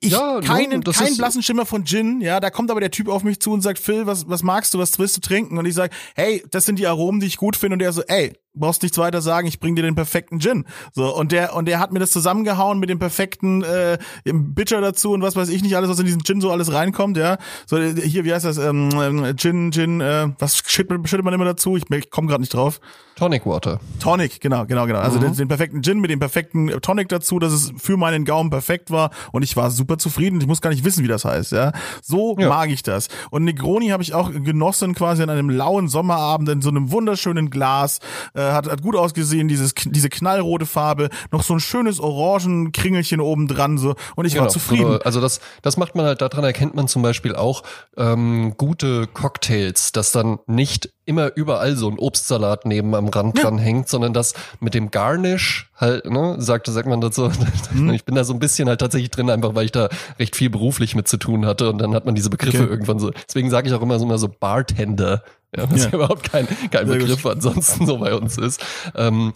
Ich ja, keinen, no, keinen blassen Schimmer von Gin, ja, da kommt aber der Typ auf mich zu und sagt, Phil, was, was magst du, was willst du trinken? Und ich sag, hey, das sind die Aromen, die ich gut finde. Und der so, ey, brauchst nichts weiter sagen, ich bring dir den perfekten Gin. So und der und der hat mir das zusammengehauen mit dem perfekten äh, Bitter dazu und was weiß ich nicht alles, was in diesen Gin so alles reinkommt, ja. So hier wie heißt das ähm, Gin Gin äh, was schüttet man immer dazu? Ich, ich komme gerade nicht drauf. Tonic Water. Tonic, genau, genau, genau. Also mhm. den, den, perfekten Gin mit dem perfekten Tonic dazu, dass es für meinen Gaumen perfekt war und ich war super zufrieden. Ich muss gar nicht wissen, wie das heißt, ja. So ja. mag ich das. Und Negroni habe ich auch genossen quasi an einem lauen Sommerabend in so einem wunderschönen Glas. Äh, hat, hat gut ausgesehen, dieses, diese knallrote Farbe, noch so ein schönes Orangenkringelchen oben dran, so, und ich genau, war zufrieden. Also das, das macht man halt, daran erkennt man zum Beispiel auch ähm, gute Cocktails, dass dann nicht immer überall so ein Obstsalat neben am Rand ja. dran hängt, sondern das mit dem Garnish halt, ne, sagte, sagt man dazu. Mhm. Ich bin da so ein bisschen halt tatsächlich drin, einfach weil ich da recht viel beruflich mit zu tun hatte und dann hat man diese Begriffe okay. irgendwann so. Deswegen sage ich auch immer so immer so Bartender, ja, was ja. überhaupt kein, kein Begriff ansonsten so bei uns ist. Ähm,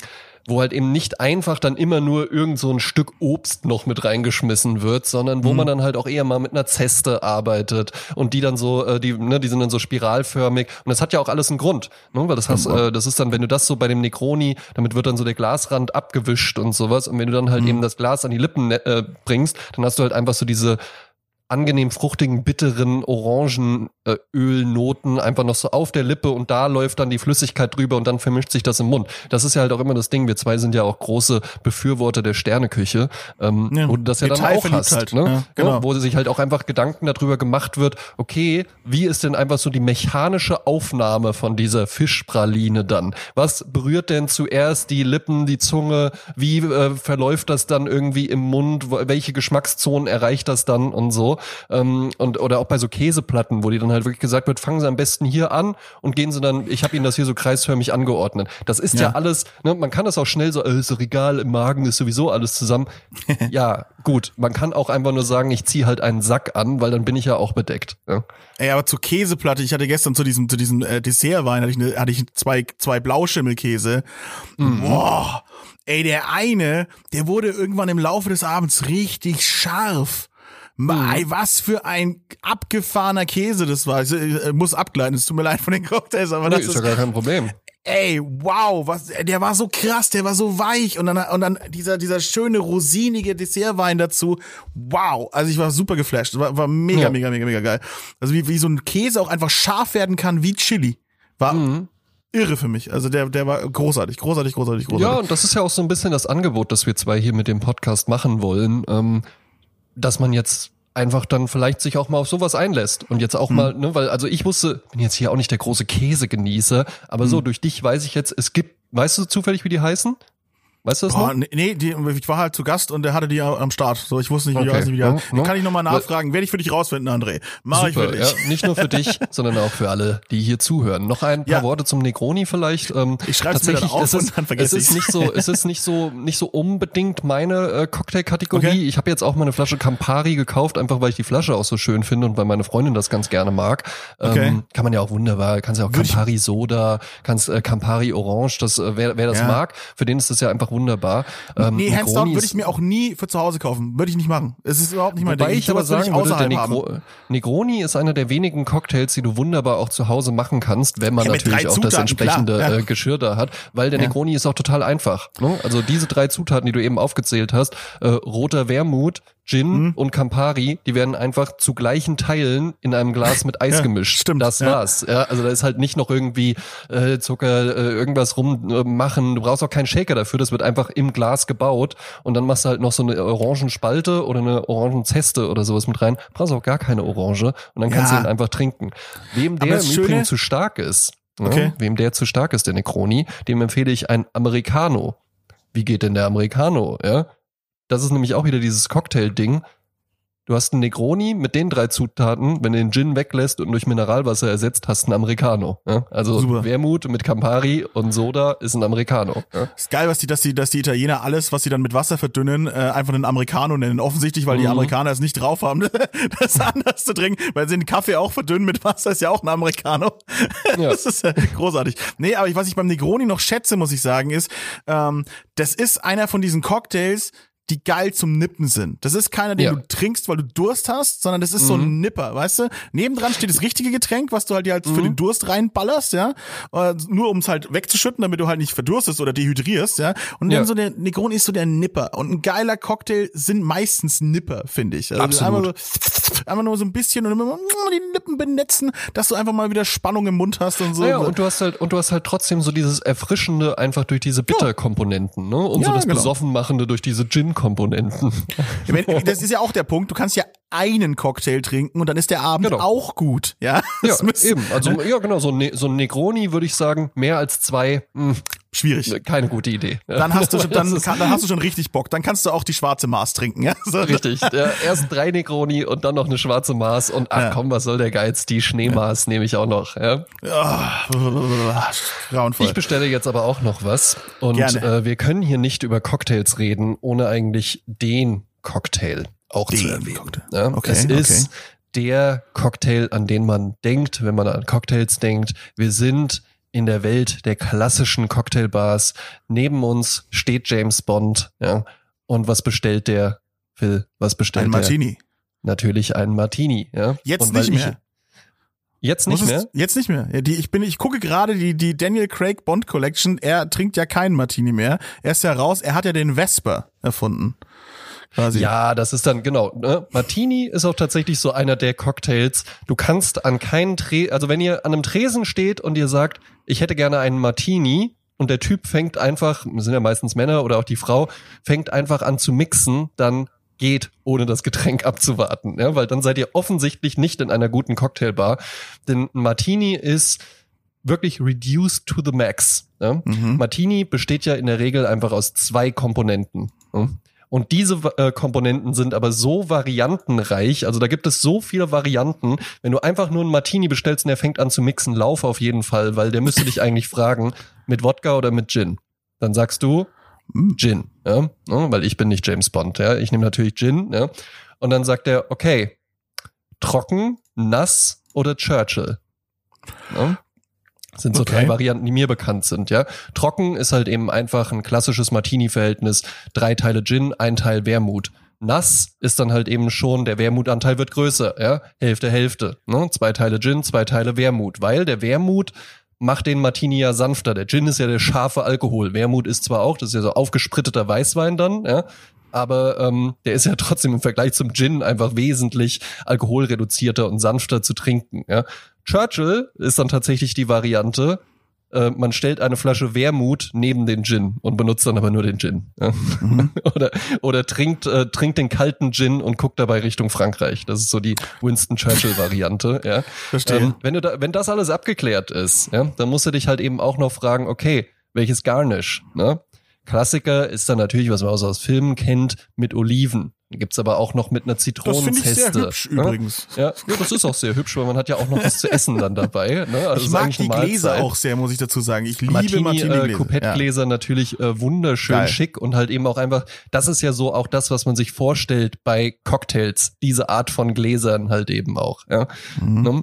wo halt eben nicht einfach dann immer nur irgend so ein Stück Obst noch mit reingeschmissen wird, sondern wo mhm. man dann halt auch eher mal mit einer Zeste arbeitet und die dann so, äh, die, ne, die sind dann so spiralförmig und das hat ja auch alles einen Grund, ne, weil das hast, äh, das ist dann, wenn du das so bei dem Negroni, damit wird dann so der Glasrand abgewischt und sowas und wenn du dann halt mhm. eben das Glas an die Lippen äh, bringst, dann hast du halt einfach so diese angenehm fruchtigen, bitteren Orangenölnoten einfach noch so auf der Lippe und da läuft dann die Flüssigkeit drüber und dann vermischt sich das im Mund. Das ist ja halt auch immer das Ding. Wir zwei sind ja auch große Befürworter der Sterneküche, ähm, ja, wo du das ja dann auch hast, halt. ne? Ja, genau. wo sich halt auch einfach Gedanken darüber gemacht wird, okay, wie ist denn einfach so die mechanische Aufnahme von dieser Fischpraline dann? Was berührt denn zuerst die Lippen, die Zunge? Wie äh, verläuft das dann irgendwie im Mund? Welche Geschmackszonen erreicht das dann und so? Ähm, und oder auch bei so Käseplatten, wo die dann halt wirklich gesagt wird, fangen Sie am besten hier an und gehen Sie dann, ich habe Ihnen das hier so kreisförmig angeordnet. Das ist ja, ja alles, ne, man kann das auch schnell so, äh, so Regal im Magen ist sowieso alles zusammen. (laughs) ja, gut, man kann auch einfach nur sagen, ich ziehe halt einen Sack an, weil dann bin ich ja auch bedeckt. Ja. Ey, aber zur Käseplatte, ich hatte gestern zu diesem zu diesem äh, Dessertwein hatte ich ne, hatte ich zwei zwei Blauschimmelkäse. Mhm. Boah. Ey, der eine, der wurde irgendwann im Laufe des Abends richtig scharf. Mei, mhm. was für ein abgefahrener Käse das war. Ich, ich muss abgleiten, es tut mir leid von den Cocktails, aber nee, das ist, ist ja gar kein Problem. Ey, wow, was, der war so krass, der war so weich und dann, und dann dieser, dieser schöne rosinige Dessertwein dazu. Wow, also ich war super geflasht, war, war mega, ja. mega, mega, mega geil. Also wie, wie so ein Käse auch einfach scharf werden kann wie Chili. War mhm irre für mich. Also der, der war großartig, großartig, großartig, großartig. Ja, und das ist ja auch so ein bisschen das Angebot, das wir zwei hier mit dem Podcast machen wollen. Ähm, dass man jetzt einfach dann vielleicht sich auch mal auf sowas einlässt und jetzt auch hm. mal, ne, weil also ich wusste, bin jetzt hier auch nicht der große Käsegenießer, aber hm. so durch dich weiß ich jetzt, es gibt, weißt du zufällig, wie die heißen? Weißt du das Boah, noch? Nee, die, ich war halt zu Gast und der hatte die am Start. So, ich wusste nicht, wie, okay. weiß nicht, wie die no, no. Kann ich nochmal nachfragen. Werde ich für dich rausfinden, André. Mach Super, ich für dich. Ja, nicht nur für (laughs) dich, sondern auch für alle, die hier zuhören. Noch ein paar ja. Worte zum Negroni vielleicht. Ähm, ich schreibe es mir dann auf und dann vergesse ich es. Ist nicht so, es ist nicht so, nicht so unbedingt meine äh, Cocktailkategorie. Okay. Ich habe jetzt auch mal eine Flasche Campari gekauft, einfach weil ich die Flasche auch so schön finde und weil meine Freundin das ganz gerne mag. Ähm, okay. Kann man ja auch wunderbar, kannst ja auch Campari Soda, kannst äh, Campari Orange, das, äh, wer, wer das ja. mag, für den ist das ja einfach wunderbar. Ähm, nee, hands down würde ich mir auch nie für zu Hause kaufen. Würde ich nicht machen. Es ist überhaupt nicht mein Wobei Ding. ich aber sagen würde, der Negro Negroni ist einer der wenigen Cocktails, die du wunderbar auch zu Hause machen kannst, wenn man ja, natürlich auch das entsprechende ja. äh, Geschirr da hat, weil der ja. Negroni ist auch total einfach. Ne? Also diese drei Zutaten, die du eben aufgezählt hast, äh, roter Wermut, Gin mhm. und Campari, die werden einfach zu gleichen Teilen in einem Glas mit Eis ja, gemischt. Stimmt. Das war's. Ja. also da ist halt nicht noch irgendwie äh, Zucker, äh, irgendwas rummachen. du brauchst auch keinen Shaker dafür. Das wird einfach im Glas gebaut und dann machst du halt noch so eine Orangenspalte oder eine Orangenzeste oder sowas mit rein. Du brauchst auch gar keine Orange und dann kannst du ihn einfach trinken. Wem der im Übrigen zu stark ist, ne, okay. wem der zu stark ist, der Necroni, dem empfehle ich ein Americano. Wie geht denn der Americano? Ja, das ist nämlich auch wieder dieses Cocktail-Ding. Du hast einen Negroni mit den drei Zutaten, wenn du den Gin weglässt und durch Mineralwasser ersetzt, hast du einen Americano. Ja? Also Super. Wermut mit Campari und Soda ist ein Americano. Ja? Ist geil, was die, dass die, dass die Italiener alles, was sie dann mit Wasser verdünnen, äh, einfach einen Americano nennen. Offensichtlich, weil die Mhm. Amerikaner es nicht drauf haben, (laughs) das anders zu trinken, weil sie den Kaffee auch verdünnen mit Wasser, ist ja auch ein Americano. Ja. (laughs) Das ist äh, großartig. Nee, aber ich, was ich beim Negroni noch schätze, muss ich sagen, ist, ähm, das ist einer von diesen Cocktails, die geil zum Nippen sind. Das ist keiner, den Ja. du trinkst, weil du Durst hast, sondern das ist so ein Nipper, weißt du? Nebendran steht das richtige Getränk, was du halt dir halt für den Durst reinballerst, ja? Äh, Nur um es halt wegzuschütten, damit du halt nicht verdurstest oder dehydrierst, ja? Und dann Ja. so der Negroni ist so der Nipper. Und ein geiler Cocktail sind meistens Nipper, finde ich. Also Absolut. So, einfach nur so ein bisschen und immer die Lippen benetzen, dass du einfach mal wieder Spannung im Mund hast und so. Ja, und du hast halt, und du hast halt trotzdem so dieses Erfrischende einfach durch diese Bitterkomponenten, ne? Und so Ja, das genau. Besoffenmachende durch diese Gin-Komponenten. (laughs) Das ist ja auch der Punkt. Du kannst ja einen Cocktail trinken und dann ist der Abend Genau. auch gut. Ja, Ja, (laughs) eben. Also, ja, genau, so ein, Ne- so ein Negroni würde ich sagen, mehr als zwei, mh, schwierig. keine gute Idee. (laughs) Dann hast du schon, dann, (laughs) kann, dann hast du schon richtig Bock. Dann kannst du auch die schwarze Maß trinken. Ja, so, Richtig. Ja, erst drei Negroni und dann noch eine schwarze Maß und ach Ja. komm, was soll der Geiz? Die Schneemaß nehme ich auch noch. Ja. Ah, grauenvoll. Ich bestelle jetzt aber auch noch was und äh, wir können hier nicht über Cocktails reden, ohne eigentlich den Cocktail auch zu erwähnen. Cocktail. Ja, Okay, es okay. ist der Cocktail, an den man denkt, wenn man an Cocktails denkt. Wir sind in der Welt der klassischen Cocktailbars. Neben uns steht James Bond, ja. Und was bestellt der? Phil, was bestellt Ein der? Martini. Natürlich einen Martini, ja. Jetzt nicht ich- mehr. Jetzt nicht mehr? Jetzt nicht mehr. Ja, die, ich bin, ich gucke gerade die, die Daniel Craig Bond Collection. Er trinkt ja keinen Martini mehr. Er ist ja raus. Er hat ja den Vesper erfunden. Quasi. Ja, das ist dann, genau. Ne? Martini ist auch tatsächlich so einer der Cocktails. Du kannst an keinen Tre also wenn ihr an einem Tresen steht und ihr sagt, ich hätte gerne einen Martini und der Typ fängt einfach, sind ja meistens Männer oder auch die Frau, fängt einfach an zu mixen, dann geht, ohne das Getränk abzuwarten. Ja? Weil dann seid ihr offensichtlich nicht in einer guten Cocktailbar. Denn ein Martini ist wirklich reduced to the max. Ja? Mhm. Martini besteht ja in der Regel einfach aus zwei Komponenten. ja. Und diese äh, Komponenten sind aber so variantenreich, also da gibt es so viele Varianten. Wenn du einfach nur einen Martini bestellst und der fängt an zu mixen, lauf auf jeden Fall, weil der müsste dich eigentlich fragen, mit Wodka oder mit Gin. Dann sagst du Mm. Gin, ja? Ja, weil ich bin nicht James Bond, ja. Ich nehme natürlich Gin, ja. Und dann sagt er, okay, trocken, nass oder Churchill. Ja? Das sind so Okay. drei Varianten, die mir bekannt sind, ja. Trocken ist halt eben einfach ein klassisches Martini-Verhältnis. Drei Teile Gin, ein Teil Wermut. Nass ist dann halt eben schon, der Wermutanteil wird größer, ja. Hälfte, Hälfte. Ne? Zwei Teile Gin, zwei Teile Wermut. Weil der Wermut macht den Martini ja sanfter. Der Gin ist ja der scharfe Alkohol. Wermut ist zwar auch, das ist ja so aufgespritteter Weißwein dann, ja. Aber ähm, der ist ja trotzdem im Vergleich zum Gin einfach wesentlich alkoholreduzierter und sanfter zu trinken. Ja. Churchill ist dann tatsächlich die Variante, äh, man stellt eine Flasche Wermut neben den Gin und benutzt dann aber nur den Gin. Ja. (laughs) oder oder trinkt, äh, trinkt den kalten Gin und guckt dabei Richtung Frankreich. Das ist so die Winston Churchill-Variante. (laughs) Ja. Verstehe. Ähm, wenn, du da, wenn das alles abgeklärt ist, ja, dann musst du dich halt eben auch noch fragen, okay, welches Garnish? Ne? Klassiker ist dann natürlich, was man auch so aus Filmen kennt, mit Oliven. Gibt's aber auch noch mit einer das finde Zitronenzeste. ich sehr hübsch ne? übrigens. Ja, ja, das ist auch sehr hübsch, weil man hat ja auch noch was zu essen dann dabei. Ne? Also Ich mag die Gläser auch sehr, muss ich dazu sagen. Ich liebe Martini, äh, Martini-Gläser. Coupettgläser natürlich äh, wunderschön Geil. schick und halt eben auch einfach, das ist ja so auch das, was man sich vorstellt bei Cocktails, diese Art von Gläsern halt eben auch. Ja. Mhm. Ne?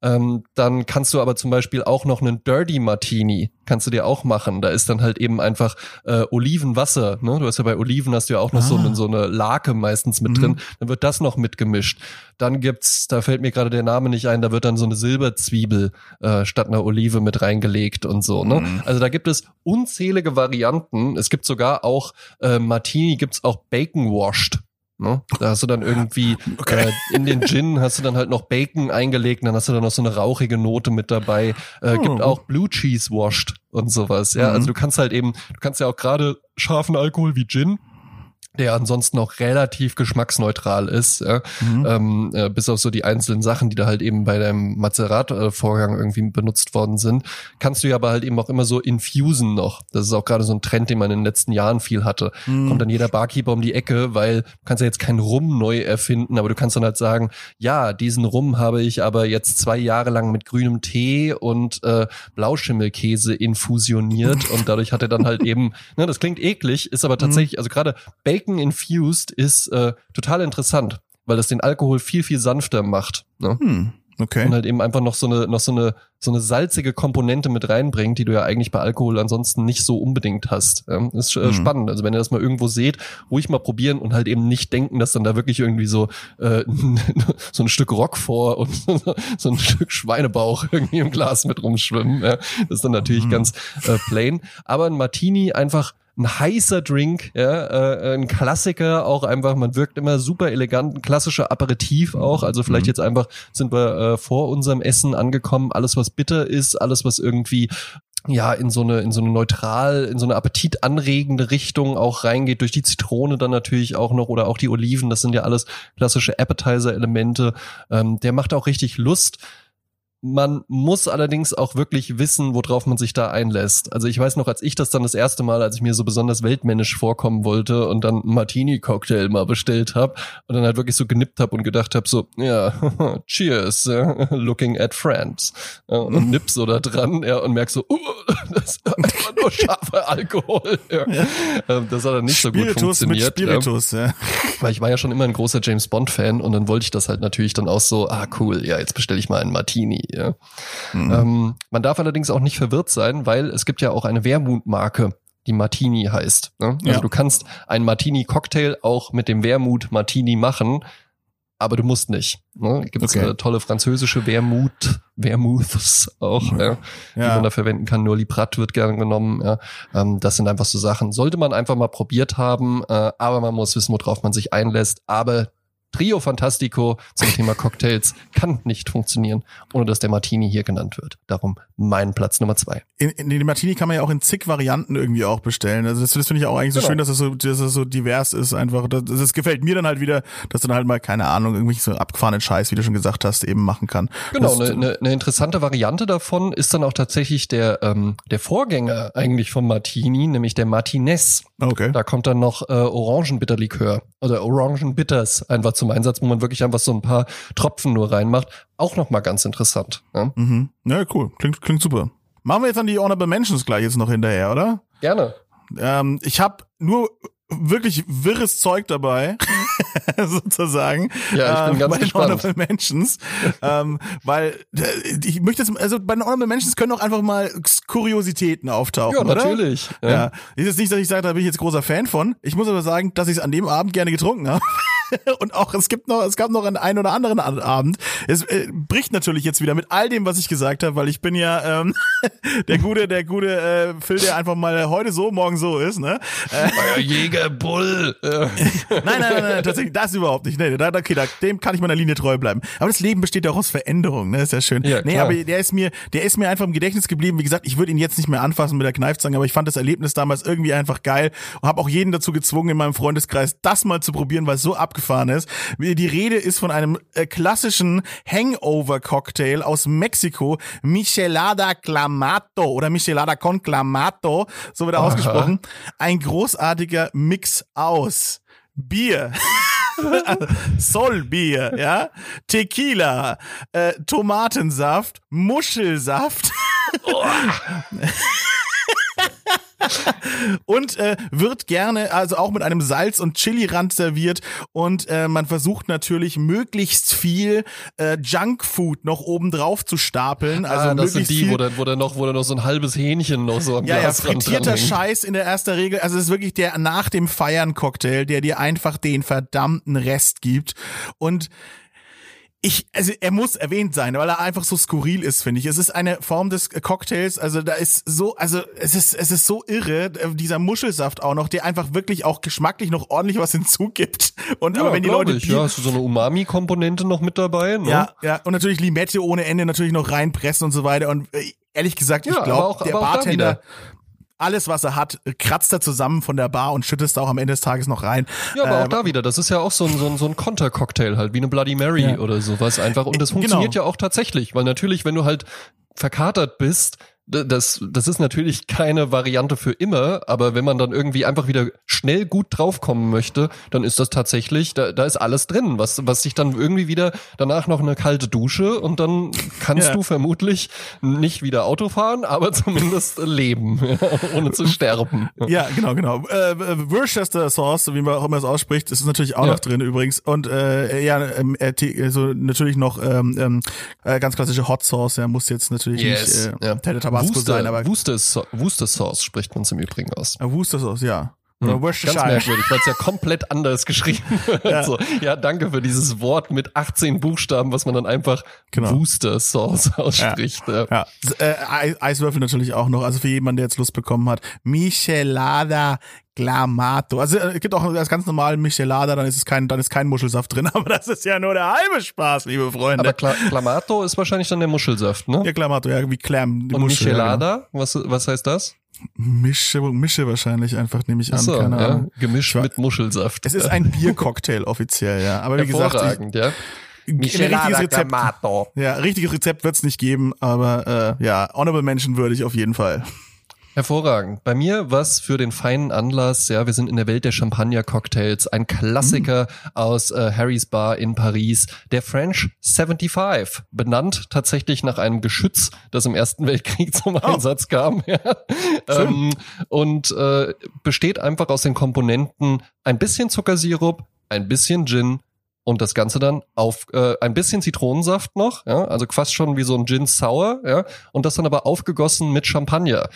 Ähm, dann kannst du aber zum Beispiel auch noch einen Dirty Martini, kannst du dir auch machen. Da ist dann halt eben einfach äh, Olivenwasser. Ne? Du hast ja bei Oliven hast du ja auch noch so, Ah. eine, so eine Lake meistens mit Mhm. drin. Dann wird das noch mitgemischt. Dann gibt's, da fällt mir gerade der Name nicht ein, da wird dann so eine Silberzwiebel äh, statt einer Olive mit reingelegt und so. Ne? Mhm. Also da gibt es unzählige Varianten. Es gibt sogar auch äh, Martini, gibt's auch Bacon Washed. Ne? Da hast du dann irgendwie Okay. äh, in den Gin hast du dann halt noch Bacon eingelegt, dann hast du dann noch so eine rauchige Note mit dabei. Äh, Gibt Oh. auch Blue Cheese Washed und sowas. Ja, Mhm. also du kannst halt eben, du kannst ja auch gerade scharfen Alkohol wie Gin der ansonsten auch relativ geschmacksneutral ist, ja? mhm. ähm, äh, bis auf so die einzelnen Sachen, die da halt eben bei deinem Mazerat-Vorgang irgendwie benutzt worden sind, kannst du ja aber halt eben auch immer so infusen noch. Das ist auch gerade so ein Trend, den man in den letzten Jahren viel hatte. Mhm. Kommt dann jeder Barkeeper um die Ecke, weil du kannst ja jetzt keinen Rum neu erfinden, aber du kannst dann halt sagen, ja, diesen Rum habe ich aber jetzt zwei Jahre lang mit grünem Tee und äh, Blauschimmelkäse infusioniert und dadurch hat er dann halt (laughs) eben, ne, das klingt eklig, ist aber mhm. tatsächlich, also gerade Bacon infused ist äh, total interessant, weil das den Alkohol viel, viel sanfter macht. Ne? Hm. Okay. Und halt eben einfach noch so eine, noch so eine, so eine salzige Komponente mit reinbringt, die du ja eigentlich bei Alkohol ansonsten nicht so unbedingt hast. Ja, ist äh, mhm. spannend. Also wenn ihr das mal irgendwo seht, ruhig mal probieren und halt eben nicht denken, dass dann da wirklich irgendwie so, äh, (laughs) so ein Stück Rock vor und (laughs) so ein Stück Schweinebauch irgendwie im Glas mit rumschwimmen. Ja, das ist dann natürlich mhm. ganz äh, plain. Aber ein Martini einfach ein heißer Drink, ja, äh, ein Klassiker auch einfach, man wirkt immer super elegant, ein klassischer Aperitif auch, also vielleicht mhm. jetzt einfach sind wir äh, vor unserem Essen angekommen, alles was bitter ist, alles was irgendwie ja, in so eine, in so eine neutral, in so eine appetitanregende Richtung auch reingeht, durch die Zitrone dann natürlich auch noch oder auch die Oliven, das sind ja alles klassische Appetizer-Elemente. Ähm, der macht auch richtig Lust. Man muss allerdings auch wirklich wissen, worauf man sich da einlässt. Also ich weiß noch, als ich das dann das erste Mal, als ich mir so besonders weltmännisch vorkommen wollte und dann Martini-Cocktail mal bestellt habe und dann halt wirklich so genippt habe und gedacht habe, so, ja, (laughs) cheers, (laughs) looking at friends. Und (laughs) nipp so da dran ja, und merk so, uh, das ist einfach nur scharfer Alkohol. Ja. Ja. Ähm, das hat dann nicht Spiritus so gut funktioniert. Mit Spiritus, ja. Weil ich war ja schon immer ein großer James Bond-Fan und dann wollte ich das halt natürlich dann auch so, ah cool, ja, jetzt bestelle ich mal einen Martini ja. Mhm. Ähm, man darf allerdings auch nicht verwirrt sein, weil es gibt ja auch eine Wermutmarke, die Martini heißt. Ne? Also ja. du kannst einen Martini-Cocktail auch mit dem Wermut Martini machen, aber du musst nicht. Ne? Gibt es okay. tolle französische Wermut, Wermuths auch, ja, ja. die man da verwenden kann. Nur Librat wird gerne genommen. Ja. Ähm, das sind einfach so Sachen. Sollte man einfach mal probiert haben, äh, aber man muss wissen, worauf man sich einlässt. Aber Trio Fantastico zum Thema Cocktails kann nicht funktionieren, ohne dass der Martini hier genannt wird. Darum mein Platz Nummer zwei. In, in den Martini kann man ja auch in zig Varianten irgendwie auch bestellen. Also das, das finde ich auch eigentlich so genau. schön, dass es so, dass es so divers ist einfach. Das, das gefällt mir dann halt wieder, dass du dann halt mal, keine Ahnung, irgendwie so abgefahrenen Scheiß, wie du schon gesagt hast, eben machen kann. Genau, eine ne, ne interessante Variante davon ist dann auch tatsächlich der, ähm, der Vorgänger eigentlich vom Martini, nämlich der Martinez. Okay. Da kommt dann noch äh, Orangenbitterlikör oder Orangenbitters einfach zum Einsatz, wo man wirklich einfach so ein paar Tropfen nur reinmacht. Auch nochmal ganz interessant. Ja? Mhm. ja, cool. Klingt, klingt super. Machen wir jetzt dann die Honorable Mentions gleich jetzt noch hinterher, oder? Gerne. Ähm, ich habe nur wirklich wirres Zeug dabei, (laughs) sozusagen. Ja, ich bin ähm, ganz bei gespannt. Honorable Mentions, ähm, weil äh, ich möchte jetzt, also bei den Honorable Mentions können auch einfach mal Kuriositäten auftauchen, Ja, natürlich. Ja. ja. Ist jetzt nicht, dass ich sage, da bin ich jetzt großer Fan von. Ich muss aber sagen, dass ich es an dem Abend gerne getrunken habe. (laughs) (laughs) und auch es gibt noch, es gab noch einen, einen oder anderen Abend. Es äh, bricht natürlich jetzt wieder mit all dem, was ich gesagt habe, weil ich bin ja ähm, (laughs) der gute, der gute äh, Phil, der einfach mal heute so, morgen so ist, ne? Äh, Jäger Bull. (laughs) nein, nein, nein, nein, tatsächlich, das überhaupt nicht. Nee, da, okay, da, dem kann ich meiner Linie treu bleiben. Aber das Leben besteht ja auch aus Veränderungen, ne? Ist ja schön. Ja, nee, aber der ist mir, der ist mir einfach im Gedächtnis geblieben. Wie gesagt, ich würde ihn jetzt nicht mehr anfassen mit der Kneifzange, aber ich fand das Erlebnis damals irgendwie einfach geil und habe auch jeden dazu gezwungen in meinem Freundeskreis, das mal zu probieren, weil es so ab abgefahren ist. Die Rede ist von einem äh, klassischen Hangover-Cocktail aus Mexiko, Michelada Clamato oder Michelada con Clamato, so wird er Aha. ausgesprochen. Ein großartiger Mix aus Bier. (laughs) Solbier, ja, Tequila, äh, Tomatensaft, Muschelsaft. (laughs) (laughs) Und äh, wird gerne, also auch mit einem Salz- und Chili-Rand serviert. Und äh, man versucht natürlich möglichst viel äh, Junkfood noch oben drauf zu stapeln. Ah, also ah, das sind die, wo dann, wo dann noch, wo dann noch so ein halbes Hähnchen noch so am ja, Glas Ja, frittierter Scheiß in der ersten Regel. Also es ist wirklich der nach dem Feiern Cocktail, der dir einfach den verdammten Rest gibt. Und ich, also er muss erwähnt sein, weil er einfach so skurril ist, finde ich. Es ist eine Form des Cocktails, also da ist so, also es ist, es ist so irre, äh, dieser Muschelsaft auch noch, der einfach wirklich auch geschmacklich noch ordentlich was (laughs) hinzugibt. Und ja, aber wenn die Leute. Ich, ja, hast du so eine Umami-Komponente noch mit dabei, ne? Ja, ja, und natürlich Limette ohne Ende natürlich noch reinpressen und so weiter. Und äh, ehrlich gesagt, ich ja, glaube, der Bartender, alles, was er hat, kratzt er zusammen von der Bar und schüttest auch am Ende des Tages noch rein. Ja, aber Äh, auch da wieder, das ist ja auch so ein, so ein, so ein Kontercocktail halt, wie eine Bloody Mary Ja. oder sowas einfach. Und das Genau. funktioniert ja auch tatsächlich, weil natürlich, wenn du halt verkatert bist, das, das ist natürlich keine Variante für immer, aber wenn man dann irgendwie einfach wieder schnell gut draufkommen möchte, dann ist das tatsächlich, da, da ist alles drin, was, was sich dann irgendwie wieder danach noch eine kalte Dusche und dann kannst Ja. du vermutlich nicht wieder Auto fahren, (laughs) aber zumindest leben, (laughs) ohne zu sterben. Ja, genau, genau. Äh, äh, Worcester Sauce, wie man auch immer es ausspricht, ist natürlich auch Ja. noch drin übrigens. Und äh, ja, ähm, äh, T- so natürlich noch ähm, ähm, äh, ganz klassische Hot Sauce. Ja, muss jetzt natürlich Yes, nicht äh, ja. Tabasco Worcester, sein, aber Worcester, Sau- Worcester Sauce spricht man im Übrigen aus. äh, Worcester Sauce, ja. Oder Hm, Ganz Worcestershire. merkwürdig, weil es ja komplett anders geschrieben (laughs) wird. Ja. So, ja, danke für dieses Wort mit 18 Buchstaben, was man dann einfach Genau. Worcester Sauce ausspricht. Ja. Ja, S- äh, Eis- Eiswürfel natürlich auch noch. Also für jemanden, der jetzt Lust bekommen hat. Michelada Clamato. Also äh, es gibt auch das ganz normale Michelada, dann ist es kein, dann ist kein Muschelsaft drin. (laughs) Aber das ist ja nur der halbe Spaß, liebe Freunde. Aber Cla Clamato ist wahrscheinlich dann der Muschelsaft, ne? ja, Clamato, ja, wie Clam. Die Und Muschel, ja, genau. Michelada, was, was heißt das? Mische, Mische wahrscheinlich einfach, nehme ich an. Achso, keine ja, Ahnung. gemischt Ich- mit Muschelsaft. Es ist ein (laughs) Biercocktail offiziell, ja. Aber wie gesagt, ich, ja. ein richtiges Rezept, ja, richtiges Rezept wird's nicht geben, aber äh, ja, honorable Mention würdig auf jeden Fall. Hervorragend. Bei mir was für den feinen Anlass. Ja, wir sind in der Welt der Champagner-Cocktails. Ein Klassiker aus äh, Harry's Bar in Paris. Der French 75. Benannt tatsächlich nach einem Geschütz, das im Ersten Weltkrieg (laughs) zum Einsatz kam. (laughs) Ja. Ähm, und äh, besteht einfach aus den Komponenten ein bisschen Zuckersirup, ein bisschen Gin, und das Ganze dann auf äh, ein bisschen Zitronensaft noch, ja, also fast schon wie so ein Gin Sour, ja, und das dann aber aufgegossen mit Champagner.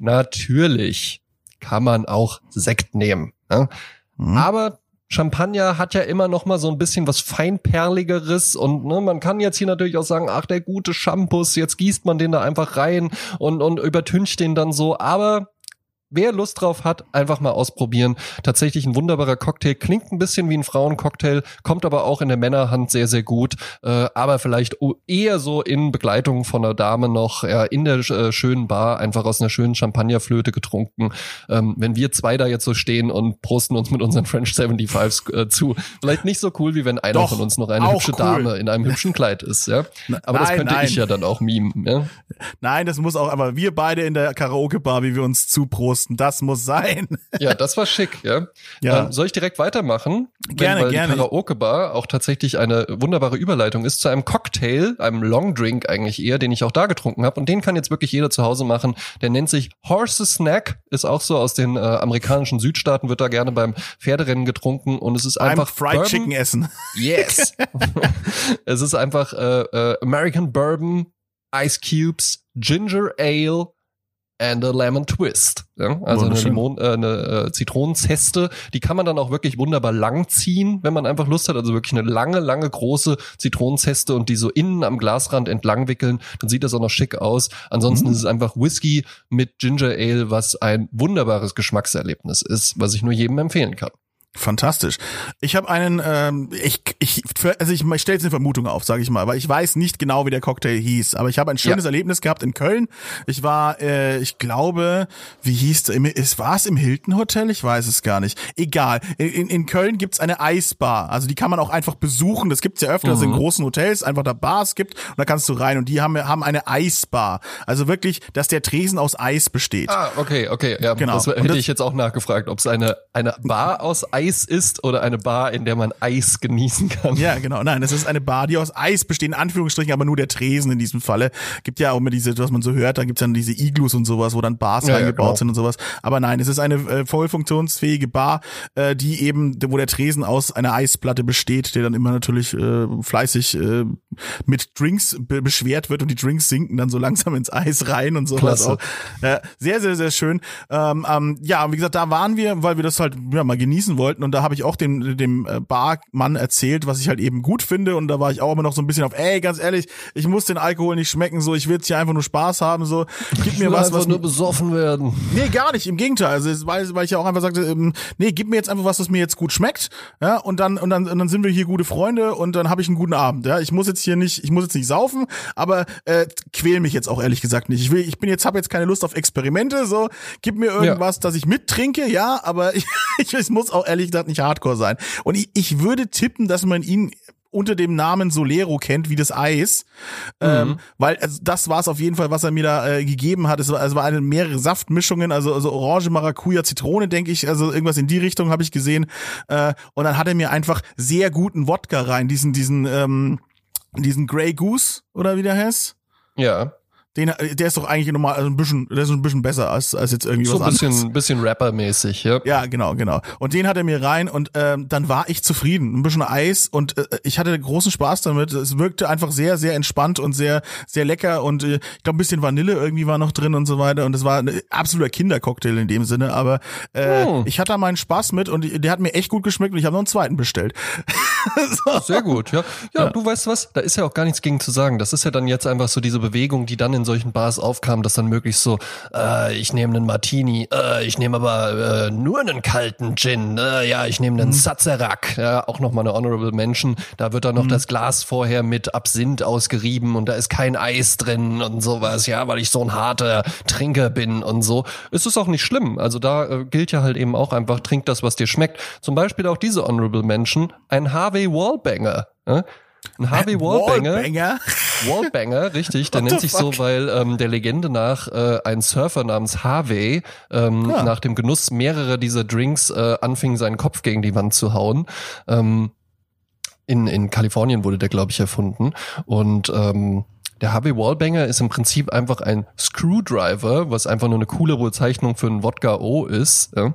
Natürlich kann man auch Sekt nehmen, ja. Mhm. aber Champagner hat ja immer noch mal so ein bisschen was feinperligeres und ne, man kann jetzt hier natürlich auch sagen, ach der gute Shampoo, jetzt gießt man den da einfach rein und und übertüncht den dann so, aber Wer Lust drauf hat, einfach mal ausprobieren. Tatsächlich ein wunderbarer Cocktail. Klingt ein bisschen wie ein Frauencocktail, kommt aber auch in der Männerhand sehr, sehr gut. Äh, aber vielleicht eher so in Begleitung von einer Dame noch ja, in der äh, schönen Bar, einfach aus einer schönen Champagnerflöte getrunken. Ähm, wenn wir zwei da jetzt so stehen und prosten uns mit unseren French 75s äh, zu. Vielleicht nicht so cool, wie wenn einer Doch, von uns noch eine hübsche cool. Dame in einem hübschen Kleid ist. Ja? Aber das nein, könnte nein. ich ja dann auch mimen. Ja? Nein, das muss auch, aber wir beide in der Karaoke-Bar, wie wir uns zuprosten, das muss sein. Ja, das war schick, ja. Ja. Ähm, soll ich direkt weitermachen? Gerne, Wenn, weil gerne. die Karaoke-Bar auch tatsächlich eine wunderbare Überleitung ist zu einem Cocktail, einem Longdrink eigentlich eher, den ich auch da getrunken habe. Und den kann jetzt wirklich jeder zu Hause machen. Der nennt sich Horse Snack, ist auch so aus den äh, amerikanischen Südstaaten, wird da gerne beim Pferderennen getrunken. Und es ist einfach Fried Bourbon. Chicken essen. Yes. (laughs) es ist einfach äh, äh, American Bourbon, Ice Cubes, Ginger Ale and a Lemon Twist. Ja? Also eine. Limon, äh, eine äh, Zitronenzeste. Die kann man dann auch wirklich wunderbar lang ziehen, wenn man einfach Lust hat. Also wirklich eine lange, lange große Zitronenzeste und die so innen am Glasrand entlang wickeln. Dann sieht das auch noch schick aus. Ansonsten Mhm. ist es einfach Whisky mit Ginger Ale, was ein wunderbares Geschmackserlebnis ist, was ich nur jedem empfehlen kann. Fantastisch. Ich habe einen, ähm, ich, ich, also ich, ich stelle jetzt eine Vermutung auf, sage ich mal, weil ich weiß nicht genau, wie der Cocktail hieß, aber ich habe ein schönes Ja. Erlebnis gehabt in Köln. Ich war, äh, ich glaube, wie hieß es, war es im Hilton Hotel? Ich weiß es gar nicht. Egal. In, in, Köln gibt's eine Eisbar, also die kann man auch einfach besuchen. Das gibt's ja öfter, dass es in großen Hotels einfach da Bars gibt und da kannst du rein und die haben haben eine Eisbar. Also wirklich, dass der Tresen aus Eis besteht. Ah, okay, okay, ja, Genau. das hätte das- ich jetzt auch nachgefragt, ob es eine eine Bar aus Eis ist oder eine Bar, in der man Eis genießen kann. Ja, genau. Nein, es ist eine Bar, die aus Eis besteht, in Anführungsstrichen, aber nur der Tresen in diesem Falle. Gibt ja auch immer diese, was man so hört, dann gibt's dann diese Iglus und sowas, wo dann Bars Ja, ja, reingebaut genau. sind und sowas. Aber nein, es ist eine äh, voll funktionsfähige Bar, äh, die eben, wo der Tresen aus einer Eisplatte besteht, der dann immer natürlich äh, fleißig äh, mit Drinks be beschwert wird und die Drinks sinken dann so langsam ins Eis rein und sowas Klasse. auch. Äh, sehr, sehr, sehr schön. Ähm, ähm, ja, und wie gesagt, da waren wir, weil wir das halt ja, mal genießen wollten und da habe ich auch dem, dem äh, Barmann erzählt, was ich halt eben gut finde und da war ich auch immer noch so ein bisschen auf, ey, ganz ehrlich, ich muss den Alkohol nicht schmecken, so, ich will jetzt hier einfach nur Spaß haben, so, gib mir was, was nur besoffen werden. Nee, gar nicht, im Gegenteil. Also weil, weil ich ja auch einfach sagte, ähm, nee, gib mir jetzt einfach was, was mir jetzt gut schmeckt, ja, und dann und dann und dann sind wir hier gute Freunde und dann habe ich einen guten Abend, ja. Ich muss jetzt hier nicht, ich muss jetzt nicht saufen, aber äh, quäl mich jetzt auch ehrlich gesagt nicht. Ich will, ich bin jetzt, habe jetzt keine Lust auf Experimente, so, gib mir irgendwas, ja. dass ich mittrinke, ja, aber (laughs) ich, ich, muss auch ehrlich gesagt nicht Hardcore sein. Und ich, ich würde tippen, dass man ihn unter dem Namen Solero kennt, wie das Eis. Mhm. Ähm, weil also das war es auf jeden Fall, was er mir da äh, gegeben hat. Es war, es war eine mehrere Saftmischungen, also, also Orange, Maracuja, Zitrone, denke ich. Also irgendwas in die Richtung habe ich gesehen. Äh, und dann hat er mir einfach sehr guten Wodka rein, diesen, diesen, ähm, diesen Grey Goose, oder wie der heißt. Ja. Den, der ist doch eigentlich nochmal also ein bisschen, der ist ein bisschen besser als, als jetzt irgendwie so was bisschen, anderes. ein bisschen Rapper-mäßig, ja. Ja, genau, genau. Und den hat er mir rein und ähm, dann war ich zufrieden. Ein bisschen Eis und äh, ich hatte großen Spaß damit. Es wirkte einfach sehr, sehr entspannt und sehr, sehr lecker und äh, ich glaube ein bisschen Vanille irgendwie war noch drin und so weiter. Und es war ein absoluter Kindercocktail in dem Sinne, aber äh, oh. ich hatte da meinen Spaß mit und der hat mir echt gut geschmeckt und ich habe noch einen zweiten bestellt. (laughs) so. Sehr gut, ja. ja. Ja, du weißt was, da ist ja auch gar nichts gegen zu sagen. Das ist ja dann jetzt einfach so diese Bewegung, die dann in solchen Bars aufkam, dass dann möglichst so, äh, ich nehme einen Martini, äh, ich nehme aber äh, nur einen kalten Gin, äh, ja, ich nehme einen mhm. Sazerac, ja, auch nochmal eine Honorable Mention. Da wird dann noch mhm. das Glas vorher mit Absinth ausgerieben und da ist kein Eis drin und sowas, ja, weil ich so ein harter Trinker bin und so. Es ist auch nicht schlimm. Also da äh, gilt ja halt eben auch einfach, trink das, was dir schmeckt. Zum Beispiel auch diese Honorable Mention, ein Harvey Wallbanger. Ein Harvey Wallbanger. Wallbanger? (laughs) Wallbanger, richtig. Der nennt sich fuck? so, weil ähm, der Legende nach äh, ein Surfer namens Harvey ähm, ja. nach dem Genuss mehrerer dieser Drinks äh, anfing, seinen Kopf gegen die Wand zu hauen. Ähm, in, in Kalifornien wurde der, glaube ich, erfunden. Und ähm, der Harvey Wallbanger ist im Prinzip einfach ein Screwdriver, was einfach nur eine coole Bezeichnung für ein Wodka O ist. Ja?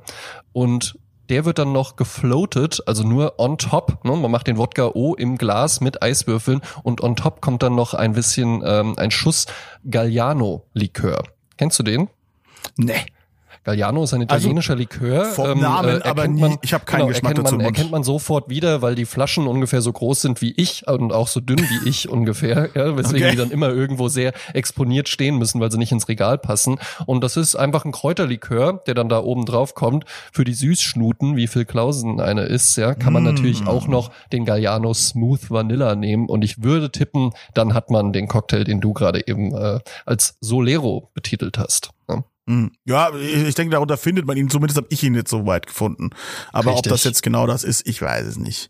Und der wird dann noch gefloatet, also nur on top. Ne? Man macht den Wodka O im Glas mit Eiswürfeln und on top kommt dann noch ein bisschen ähm, ein Schuss Galliano-Likör. Kennst du den? Nee. Galliano ist ein also italienischer also, Likör. Vom ähm, Namen, äh, aber nie, man, ich habe keinen genau, Geschmack erkennt dazu. Man, erkennt man sofort wieder, weil die Flaschen ungefähr so groß sind wie ich und auch so dünn wie ich ungefähr, ja, weswegen okay. die dann immer irgendwo sehr exponiert stehen müssen, weil sie nicht ins Regal passen. Und das ist einfach ein Kräuterlikör, der dann da oben drauf kommt. Für die Süßschnuten, wie Phil Klausen eine ist, ja, kann man mm. natürlich auch noch den Galliano Smooth Vanilla nehmen. Und ich würde tippen, dann hat man den Cocktail, den du gerade eben äh, als Solero betitelt hast. Ja. Hm. Ja, ich denke, darunter findet man ihn. Zumindest habe ich ihn jetzt so weit gefunden. Aber Richtig. ob das jetzt genau das ist, ich weiß es nicht.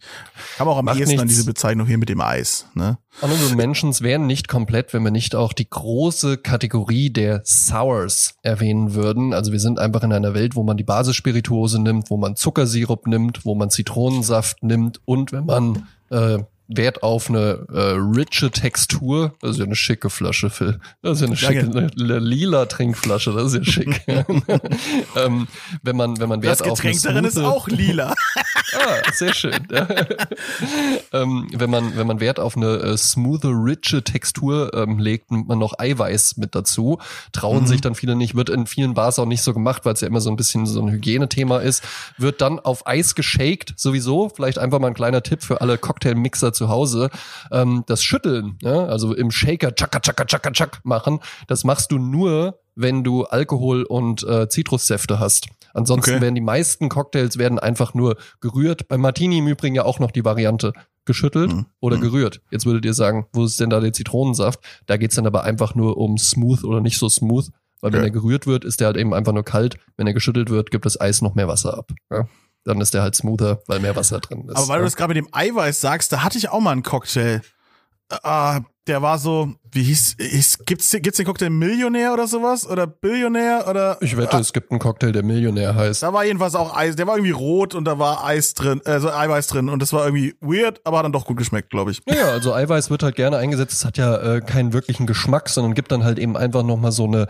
Kam auch am Macht ehesten nichts. an diese Bezeichnung hier mit dem Eis. Ne? Honorable Mentions wären nicht komplett, wenn wir nicht auch die große Kategorie der Sours erwähnen würden. Also wir sind einfach in einer Welt, wo man die Basisspirituose nimmt, wo man Zuckersirup nimmt, wo man Zitronensaft nimmt und wenn man äh, Wert auf eine äh, riche Textur. Das ist ja eine schicke Flasche, Phil. Das ist ja eine schicke, eine, eine lila Trinkflasche. Das ist ja schick. (laughs) ähm, wenn man, wenn man Wert das auf eine darin ist auch lila. (laughs) (laughs) ah, sehr schön. ähm, wenn man, wenn man Wert auf eine äh, smooth, riche Textur ähm, legt, nimmt man noch Eiweiß mit dazu. Trauen mhm. sich dann viele nicht. Wird in vielen Bars auch nicht so gemacht, weil es ja immer so ein bisschen so ein Hygienethema ist. Wird dann auf Eis geshaked, sowieso. Vielleicht einfach mal ein kleiner Tipp für alle Cocktailmixer zu Hause, ähm, das Schütteln, ja, also im Shaker tschakka tschakka tschakka tschak machen, das machst du nur, wenn du Alkohol und äh, Zitrussäfte hast. Ansonsten okay. werden die meisten Cocktails werden einfach nur gerührt. Bei Martini im Übrigen ja auch noch die Variante geschüttelt mhm. oder mhm. gerührt. Jetzt würdet ihr sagen, wo ist denn da der Zitronensaft? Da geht's dann aber einfach nur um smooth oder nicht so smooth. Weil wenn er gerührt wird, ist der halt eben einfach nur kalt. Wenn er geschüttelt wird, gibt das Eis noch mehr Wasser ab. Ja? Dann ist der halt smoother, weil mehr Wasser drin ist. Aber weil ja. du das gerade mit dem Eiweiß sagst, da hatte ich auch mal einen Cocktail. Ah, der war so, wie hieß, hieß gibt's, gibt's den Cocktail Millionär oder sowas? Oder Billionär oder? Ich wette, ah, es gibt einen Cocktail, der Millionär heißt. Da war jedenfalls auch Eis, der war irgendwie rot und da war Eis drin, also Eiweiß drin und das war irgendwie weird, aber hat dann doch gut geschmeckt, glaube ich. Ja, also Eiweiß wird halt gerne eingesetzt, es hat ja äh, keinen wirklichen Geschmack, sondern gibt dann halt eben einfach nochmal so eine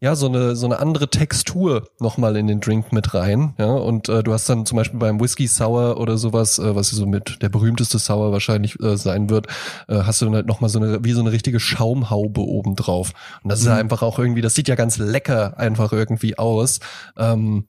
ja, so eine, so eine andere Textur nochmal in den Drink mit rein. Ja, und äh, du hast dann zum Beispiel beim Whisky Sour oder sowas, äh, was so mit der berühmteste Sour wahrscheinlich äh, sein wird, äh, hast du dann halt nochmal so eine, wie so eine richtige Schaumhaube oben drauf. Und das ist ja mhm. einfach auch irgendwie, das sieht ja ganz lecker einfach irgendwie aus. Ähm,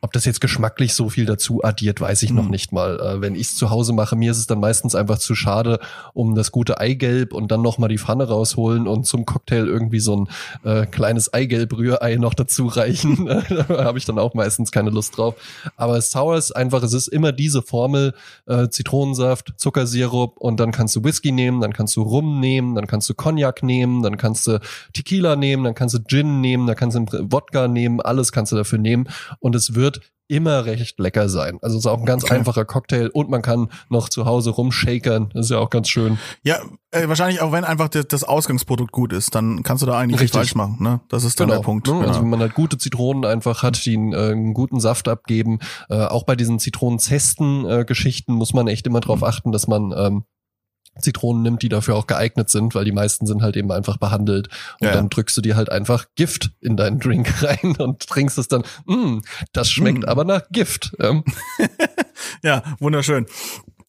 ob das jetzt geschmacklich so viel dazu addiert, weiß ich noch Hm. nicht mal. Äh, wenn ich es zu Hause mache, mir ist es dann meistens einfach zu schade, um das gute Eigelb und dann noch mal die Pfanne rausholen und zum Cocktail irgendwie so ein äh, kleines Eigelb-Rührei noch dazu reichen. (laughs) da habe ich dann auch meistens keine Lust drauf. Aber Sour ist einfach, es ist immer diese Formel, äh, Zitronensaft, Zuckersirup und dann kannst du Whisky nehmen, dann kannst du Rum nehmen, dann kannst du Cognac nehmen, dann kannst du Tequila nehmen, dann kannst du Gin nehmen, dann kannst du Wodka nehmen, alles kannst du dafür nehmen und es wird immer recht lecker sein. Also es ist auch ein ganz Okay. einfacher Cocktail und man kann noch zu Hause rumshakern, das ist ja auch ganz schön. Ja, äh, wahrscheinlich auch wenn einfach das, das Ausgangsprodukt gut ist, dann kannst du da eigentlich nicht Richtig. falsch machen. Ne? Das ist dann der Punkt. Ne? Also Genau. wenn man halt gute Zitronen einfach hat, die einen, äh, einen guten Saft abgeben. Äh, auch bei diesen Zitronenzesten-Geschichten muss man echt immer Mhm. darauf achten, dass man ähm, Zitronen nimmt, die dafür auch geeignet sind, weil die meisten sind halt eben einfach behandelt. Und Ja, ja. dann drückst du dir halt einfach Gift in deinen Drink (laughs) rein und trinkst es dann. Mm, das schmeckt Mm. aber nach Gift. Ähm, (laughs) Ja, wunderschön.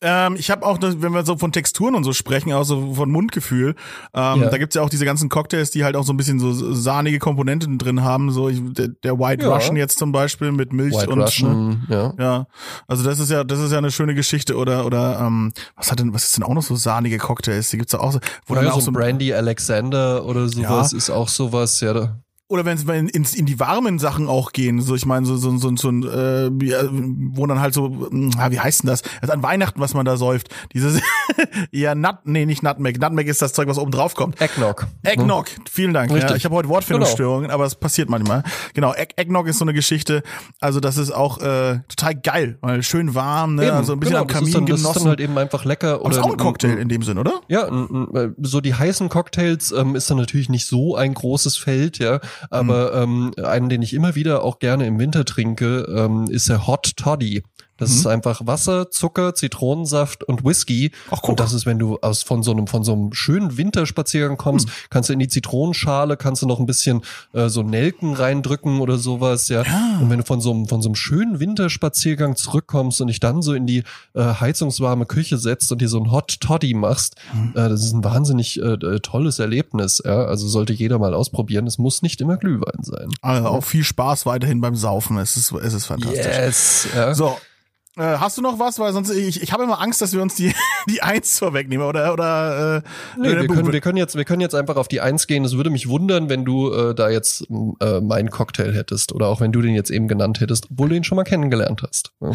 Ähm, ich habe auch, wenn wir so von Texturen und so sprechen, auch so von Mundgefühl, ähm, Ja. da gibt's ja auch diese ganzen Cocktails, die halt auch so ein bisschen so sahnige Komponenten drin haben. So ich, der, der White Ja. Russian jetzt zum Beispiel mit Milch White und Ne? Russian, ja. Ja, also das ist ja, das ist ja eine schöne Geschichte oder oder ähm, was hat denn, was ist denn auch noch so sahnige Cocktails? Die gibt's ja auch so, wo Oder dann auch so Brandy Alexander oder sowas Ja. ist auch sowas, ja. Da, oder wenn wir in, in, die warmen Sachen auch gehen, so ich meine so so so, so ein äh, ja, wo dann halt so hm, ah, wie heißt denn das? Also an Weihnachten, was man da säuft. Dieses (laughs) ja Nut nee, nicht Nutmeg. Nutmeg ist das Zeug, was oben drauf kommt. Eggnog. Eggnog, vielen Dank. Ja, Richtig. ich habe heute Wortfindungsstörungen, aber es passiert manchmal. Genau, Egg Eggnog ist so eine Geschichte. Also das ist auch äh, total geil, weil schön warm, ne? Eben, also ein bisschen genau, am das ist Kamin dann, Das ist genossen. dann halt eben einfach lecker. aber ist Oder auch ein Cocktail in dem Sinn, oder? Ja, n- so die heißen Cocktails ähm, ist dann natürlich nicht so ein großes Feld, ja. Aber ähm, einen, den ich immer wieder auch gerne im Winter trinke, ähm, ist der Hot Toddy. Das ist einfach Wasser, Zucker, Zitronensaft und Whisky. Ach, guck. und das ist, wenn du aus von so einem von so einem schönen Winterspaziergang kommst, kannst du in die Zitronenschale, kannst du noch ein bisschen äh, so Nelken reindrücken oder sowas, ja. Und wenn du von so einem von so einem schönen Winterspaziergang zurückkommst und dich dann so in die äh, heizungswarme Küche setzt und dir so ein Hot Toddy machst, äh, das ist ein wahnsinnig äh, tolles Erlebnis, ja. Also sollte jeder mal ausprobieren. Es muss nicht immer Glühwein sein. Also auch viel Spaß weiterhin beim Saufen. Es ist es ist fantastisch. Yes, ja. So. Äh, hast du noch was? Weil sonst ich, ich habe immer Angst, dass wir uns die (laughs) die Eins vorwegnehmen oder oder äh, Nee, wir können, wir können jetzt, wir können jetzt einfach auf die Eins gehen. Es würde mich wundern, wenn du äh, da jetzt äh, meinen Cocktail hättest oder auch wenn du den jetzt eben genannt hättest, obwohl du ihn schon mal kennengelernt hast. Ja.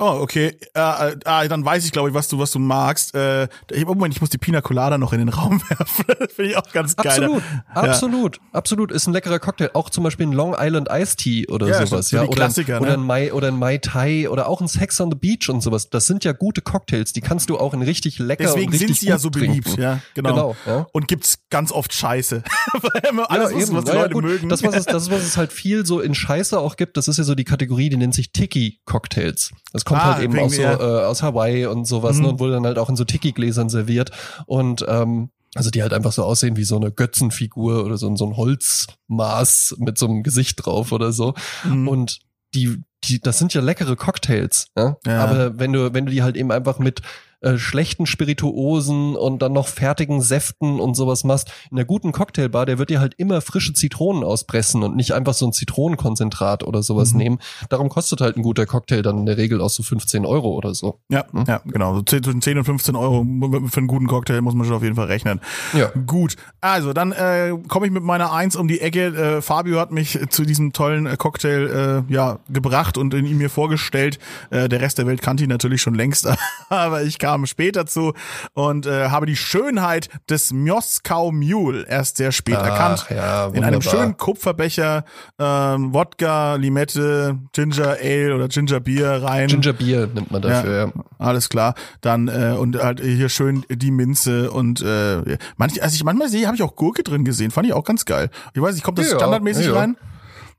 Oh, okay. Äh, äh, ah, dann weiß ich, glaube ich, was du, was du magst. Äh, ich, Moment, ich muss die Pina Colada noch in den (laughs) Raum werfen. finde ich auch ganz geil. Absolut, Ja. absolut, absolut. Ist ein leckerer Cocktail. Auch zum Beispiel ein Long Island Iced Tea oder Ja, sowas. so ja, die oder, Klassiker, ein, oder ne? ein Mai oder ein Mai Tai oder auch ein Sex on the Beach und sowas. Das sind ja gute Cocktails. Die kannst du auch in richtig lecker Deswegen richtig sind sie ja so beliebt, trinken. ja, genau. Genau, ja. Und gibt's ganz oft Scheiße. (laughs) Weil immer alles wissen, was die Ja, ja, Leute gut. mögen. Das, was es, (laughs) das, was es halt viel so in Scheiße auch gibt, das ist ja so die Kategorie, die nennt sich Tiki-Cocktails. Das kommt Ah, halt eben aus, so, äh, aus Hawaii und sowas Mhm. ne, und wurde dann halt auch in so Tiki-Gläsern serviert. Und ähm, also die halt einfach so aussehen wie so eine Götzenfigur oder so, ein- so ein Holzmaß mit so einem Gesicht drauf oder so. Mhm. Und die, die, das sind ja leckere Cocktails, ja? Ja. Aber wenn du, wenn du die halt eben einfach mit äh, schlechten Spirituosen und dann noch fertigen Säften und sowas machst, in der guten Cocktailbar, der wird dir halt immer frische Zitronen auspressen und nicht einfach so ein Zitronenkonzentrat oder sowas Mhm. nehmen. Darum kostet halt ein guter Cocktail dann in der Regel auch so 15 Euro oder so. Ja, Hm? ja, genau. So 10, zwischen 10 und 15 Euro für einen guten Cocktail muss man schon auf jeden Fall rechnen. Ja. Gut, also dann äh, komme ich mit meiner Eins um die Ecke. Äh, Fabio hat mich zu diesem tollen äh, Cocktail äh, ja gebracht und ihn mir vorgestellt. Äh, der Rest der Welt kannte ihn natürlich schon längst, (laughs) aber ich kam später zu und äh, habe die Schönheit des Moskau Mule erst sehr spät erkannt. ja, In einem schönen Kupferbecher ähm, Wodka, Limette, Ginger Ale oder Ginger Beer rein. Ginger Beer nimmt man dafür, ja. Alles klar. Dann äh, und halt hier schön die Minze und äh, manch, also ich manchmal sehe, habe ich auch Gurke drin gesehen. Fand ich auch ganz geil. Ich weiß nicht, kommt das Ja, standardmäßig rein?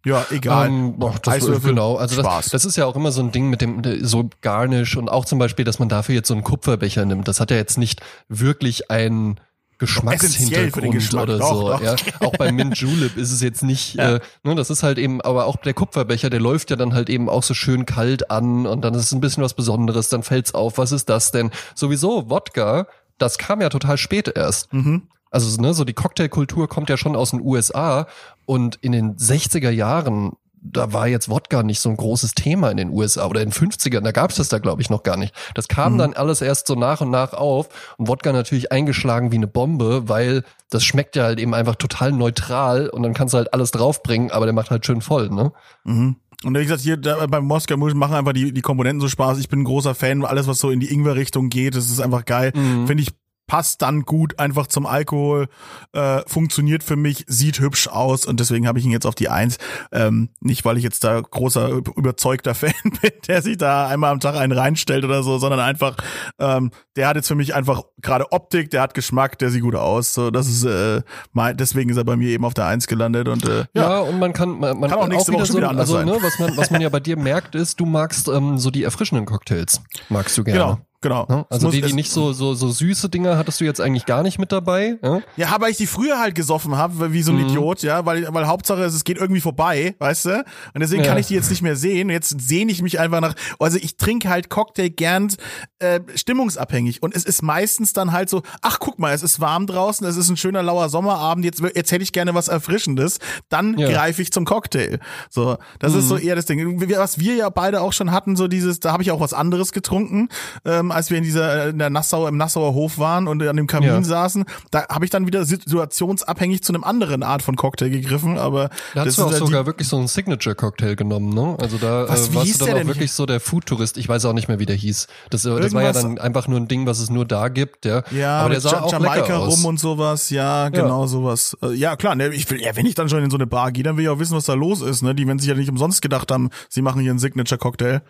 Ja, egal. Ähm, boah, das Eiswürfel, genau, also das, das ist ja auch immer so ein Ding mit dem so Garnish und auch zum Beispiel, dass man dafür jetzt so einen Kupferbecher nimmt. Das hat ja jetzt nicht wirklich einen Geschmackshintergrund Geschmack, oder doch, so. doch. Ja. (laughs) Auch beim Mint Julep ist es jetzt nicht, äh, ne, das ist halt eben, aber auch der Kupferbecher, der läuft ja dann halt eben auch so schön kalt an und dann ist es ein bisschen was Besonderes, dann fällt's auf, was ist das denn? Sowieso Wodka, das kam ja total spät erst. Mhm. Also ne, so die Cocktailkultur kommt ja schon aus den USA und in den 60er Jahren da war jetzt Wodka nicht so ein großes Thema in den USA oder in den 50ern, da gab es das da glaube ich noch gar nicht. Das kam mhm. dann alles erst so nach und nach auf und Wodka natürlich eingeschlagen wie eine Bombe, weil das schmeckt ja halt eben einfach total neutral und dann kannst du halt alles draufbringen, aber der macht halt schön voll, ne? Mhm. Und wie gesagt, hier da, beim Moskau Mule machen einfach die, die Komponenten so Spaß. Ich bin ein großer Fan, alles was so in die Ingwer-Richtung geht, das ist einfach geil. Mhm. Finde ich passt dann gut einfach zum Alkohol, äh, funktioniert für mich, sieht hübsch aus und deswegen habe ich ihn jetzt auf die Eins. Ähm, nicht, weil ich jetzt da großer, überzeugter (laughs) Fan bin, der sich da einmal am Tag einen reinstellt oder so, sondern einfach, ähm, der hat jetzt für mich einfach gerade Optik, der hat Geschmack, der sieht gut aus. So, das ist, äh, mein, deswegen ist er bei mir eben auf der Eins gelandet und äh, ja. ja und man kann, man, man kann auch nächste auch Woche schon wieder anders also, sein. Ne, was man, was man ja bei dir merkt, ist, du magst ähm, so die erfrischenden Cocktails, magst du gerne. Genau. Genau. Ja, also muss, die, die nicht so, so, so süße Dinger hattest du jetzt eigentlich gar nicht mit dabei. Ja, ja weil ich die früher halt gesoffen habe, wie so ein mhm. Idiot, ja, weil, weil Hauptsache es geht irgendwie vorbei, weißt du? Und deswegen ja. kann ich die jetzt nicht mehr sehen. Jetzt sehne ich mich einfach nach. Also ich trinke halt Cocktail gern äh, stimmungsabhängig. Und es ist meistens dann halt so, ach guck mal, es ist warm draußen, es ist ein schöner lauer Sommerabend, jetzt, jetzt hätte ich gerne was Erfrischendes. Dann ja. greife ich zum Cocktail. So, das mhm. ist so eher das Ding. Was wir ja beide auch schon hatten, so dieses, da habe ich auch was anderes getrunken, ähm, als wir in dieser in der Nassau im Nassauer Hof waren und an dem Kamin ja. saßen, da habe ich dann wieder situationsabhängig zu einem anderen Art von Cocktail gegriffen, aber da hast du auch sogar wirklich so einen Signature Cocktail genommen, ne? Also da was, äh, warst du dann auch wirklich so der Food Tourist. Ich weiß auch nicht mehr, wie der hieß. Das, äh, das war ja dann einfach nur ein Ding, was es nur da gibt, ja. Ja, aber der sah ja auch Jamaika rum und sowas, ja, genau ja. sowas. Äh, ja, klar, ne, ich will ja, wenn ich dann schon in so eine Bar gehe, dann will ich auch wissen, was da los ist, ne? Die wenn sich ja nicht umsonst gedacht haben, sie machen hier einen Signature Cocktail.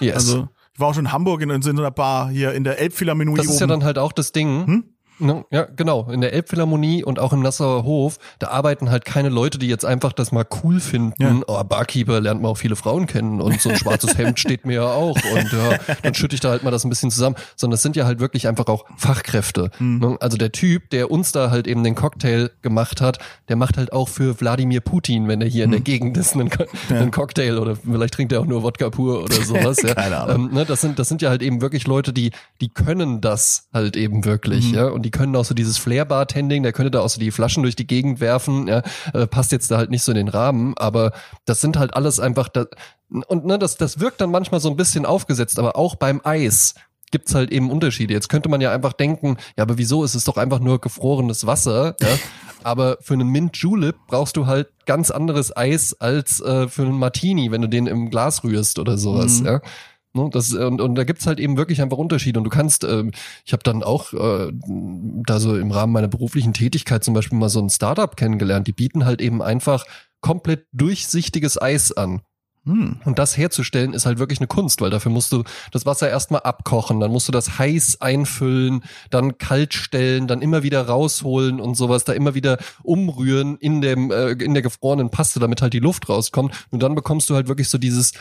Yes. Also war auch schon in Hamburg in, in so einer Bar hier in der Elbphilharmonie. Das ist oben. ja dann halt auch das Ding. Hm? No, ja, genau. In der Elbphilharmonie und auch im Nassauer Hof, da arbeiten halt keine Leute, die jetzt einfach das mal cool finden. Ja. Oh, Barkeeper lernt man auch viele Frauen kennen und so ein schwarzes Hemd (laughs) steht mir ja auch und ja, dann schütte ich da halt mal das ein bisschen zusammen. Sondern es sind ja halt wirklich einfach auch Fachkräfte. Mhm. Also der Typ, der uns da halt eben den Cocktail gemacht hat, der macht halt auch für Wladimir Putin, wenn er hier mhm. in der hm. Gegend ist, einen, ja. einen, Cocktail oder vielleicht trinkt er auch nur Wodka pur oder (laughs) sowas. keine Ahnung. Ähm, ne, das sind, das sind ja halt eben wirklich Leute, die, die können das halt eben wirklich, mhm. ja, und die die können auch so dieses Flair-Bartending, der könnte da auch so die Flaschen durch die Gegend werfen, ja, äh, passt jetzt da halt nicht so in den Rahmen, aber das sind halt alles einfach, da, und ne, das, das wirkt dann manchmal so ein bisschen aufgesetzt, aber auch beim Eis gibt's halt eben Unterschiede. Jetzt könnte man ja einfach denken, ja, aber wieso ist es doch einfach nur gefrorenes Wasser? Ja? aber für einen Mint Julep brauchst du halt ganz anderes Eis als äh, für einen Martini, wenn du den im Glas rührst oder sowas. Mhm. Ja? Ne, das, und, und da gibt's halt eben wirklich einfach Unterschiede. Und du kannst, ähm, ich habe dann auch äh, da so im Rahmen meiner beruflichen Tätigkeit zum Beispiel mal so ein Startup kennengelernt, die bieten halt eben einfach komplett durchsichtiges Eis an. Hm. Und das herzustellen ist halt wirklich eine Kunst, weil dafür musst du das Wasser erstmal abkochen, dann musst du das heiß einfüllen, dann kalt stellen, dann immer wieder rausholen und sowas, da immer wieder umrühren in dem äh, in der gefrorenen Paste, damit halt die Luft rauskommt. Und dann bekommst du halt wirklich so dieses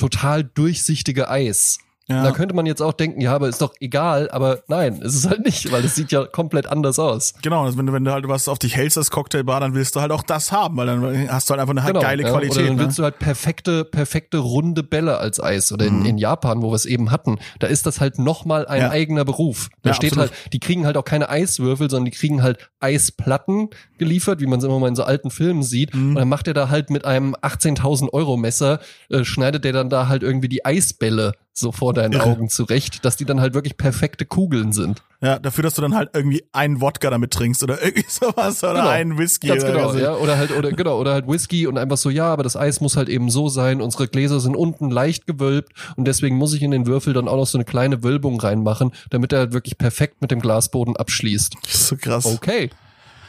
total durchsichtige Eis. Ja. Da könnte man jetzt auch denken, ja, aber ist doch egal, aber nein, ist es halt nicht, weil es sieht ja komplett anders aus. Genau, also wenn du, wenn du halt was auf dich hältst als Cocktailbar, dann willst du halt auch das haben, weil dann hast du halt einfach eine halt genau, geile ja, Qualität. Oder dann ne? willst du halt perfekte, perfekte runde Bälle als Eis. Oder in, mhm. in Japan, wo wir es eben hatten, da ist das halt nochmal ein ja. eigener Beruf. Da steht absolut. halt, die kriegen halt auch keine Eiswürfel, sondern die kriegen halt Eisplatten geliefert, wie man es immer mal in so alten Filmen sieht. Mhm. Und dann macht er da halt mit einem 18.000 Euro Messer, äh, schneidet der dann da halt irgendwie die Eisbälle so vor deinen Irre. Augen zurecht, dass die dann halt wirklich perfekte Kugeln sind. Ja, dafür, dass du dann halt irgendwie einen Wodka damit trinkst oder (laughs) irgendwie sowas oder genau. einen Whisky. Ganz oder genau, so. ja. Oder halt, oder genau, oder halt Whisky und einfach so, ja, aber das Eis muss halt eben so sein. Unsere Gläser sind unten leicht gewölbt und deswegen muss ich in den Würfel dann auch noch so eine kleine Wölbung reinmachen, damit er halt wirklich perfekt mit dem Glasboden abschließt. So krass. Okay.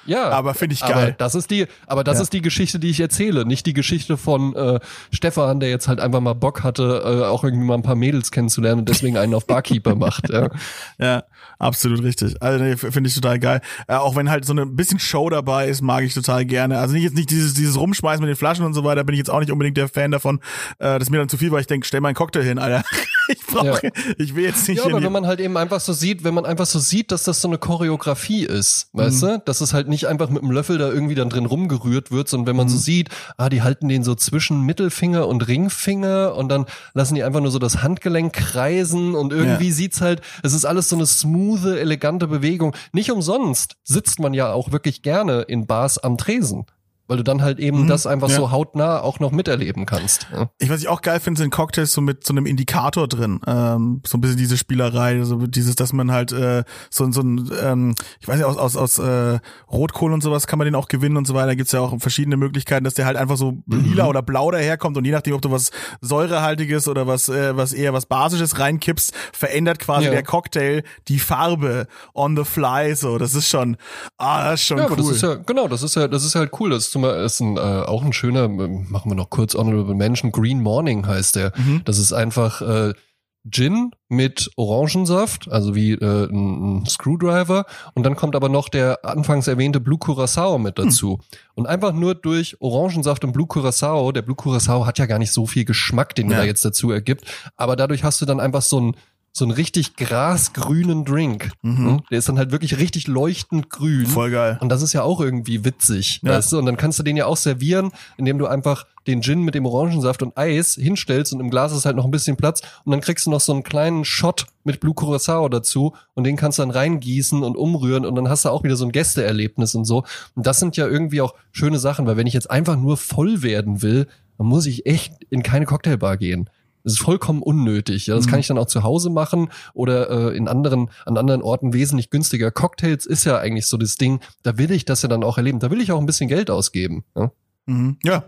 Ja, aber finde ich geil. Aber das ist die, aber das ja. ist die Geschichte, die ich erzähle, nicht die Geschichte von äh, Stefan, der jetzt halt einfach mal Bock hatte, äh, auch irgendwie mal ein paar Mädels kennenzulernen und deswegen einen auf Barkeeper macht. Ja. (laughs) ja, absolut richtig. Also nee, finde ich total geil. Äh, auch wenn halt so ein bisschen Show dabei ist, mag ich total gerne. Also nicht jetzt nicht dieses dieses Rumschmeißen mit den Flaschen und so weiter, bin ich jetzt auch nicht unbedingt der Fan davon. Äh, das ist mir dann zu viel, weil ich denke, stell mal einen Cocktail hin, Alter. (laughs) ich brauche, ja. ich will jetzt nicht. Ja, aber wenn man halt eben einfach so sieht, wenn man einfach so sieht, dass das so eine Choreografie ist, weißt mhm. du, dass es halt nicht einfach mit dem Löffel da irgendwie dann drin rumgerührt wird, sondern wenn man mhm. so sieht, ah, die halten den so zwischen Mittelfinger und Ringfinger und dann lassen die einfach nur so das Handgelenk kreisen und irgendwie ja. sieht's halt, es ist alles so eine smooth, elegante Bewegung. Nicht umsonst sitzt man ja auch wirklich gerne in Bars am Tresen weil du dann halt eben Mhm, das einfach ja. so hautnah auch noch miterleben kannst. Ja. Ich was ich auch geil finde, sind Cocktails so mit so einem Indikator drin. Ähm, so ein bisschen diese Spielerei, so dieses, dass man halt äh, so, so ein, ähm, ich weiß nicht, aus, aus, aus äh, Rotkohl und sowas kann man den auch gewinnen und so weiter. Da gibt's ja auch verschiedene Möglichkeiten, dass der halt einfach so lila oder blau daherkommt und je nachdem, ob du was säurehaltiges oder was, äh, was eher was Basisches reinkippst, verändert quasi Ja. der Cocktail die Farbe on the fly. So, das ist schon, ah, das ist schon Ja, cool. das ist ja, genau, das ist ja, das ist halt cool. Das ist, Beispiel, ist ein, äh, auch ein schöner, ähm, machen wir noch kurz Honorable Mention, Green Morning heißt der. Mhm. Das ist einfach äh, Gin mit Orangensaft, also wie äh, ein, ein Screwdriver. Und dann kommt aber noch der anfangs erwähnte Blue Curacao mit dazu. Und einfach nur durch Orangensaft und Blue Curacao, der Blue Curacao hat ja gar nicht so viel Geschmack, den Ja. er da jetzt dazu ergibt. Aber dadurch hast du dann einfach so ein so einen richtig grasgrünen Drink. Mhm. Der ist dann halt wirklich richtig leuchtend grün. Voll geil. Und das ist ja auch irgendwie witzig, Ja. weißt du? Und dann kannst du den ja auch servieren, indem du einfach den Gin mit dem Orangensaft und Eis hinstellst und im Glas ist halt noch ein bisschen Platz und dann kriegst du noch so einen kleinen Shot mit Blue Curacao dazu und den kannst du dann reingießen und umrühren und dann hast du auch wieder so ein Gästeerlebnis und so. Und das sind ja irgendwie auch schöne Sachen, weil wenn ich jetzt einfach nur voll werden will, dann muss ich echt in keine Cocktailbar gehen. Das ist vollkommen unnötig. Ja, das kann ich dann auch zu Hause machen oder äh, in anderen an anderen Orten wesentlich günstiger. Cocktails ist ja eigentlich so das Ding. Da will ich das ja dann auch erleben. Da will ich auch ein bisschen Geld ausgeben. Ja? Mhm. Ja.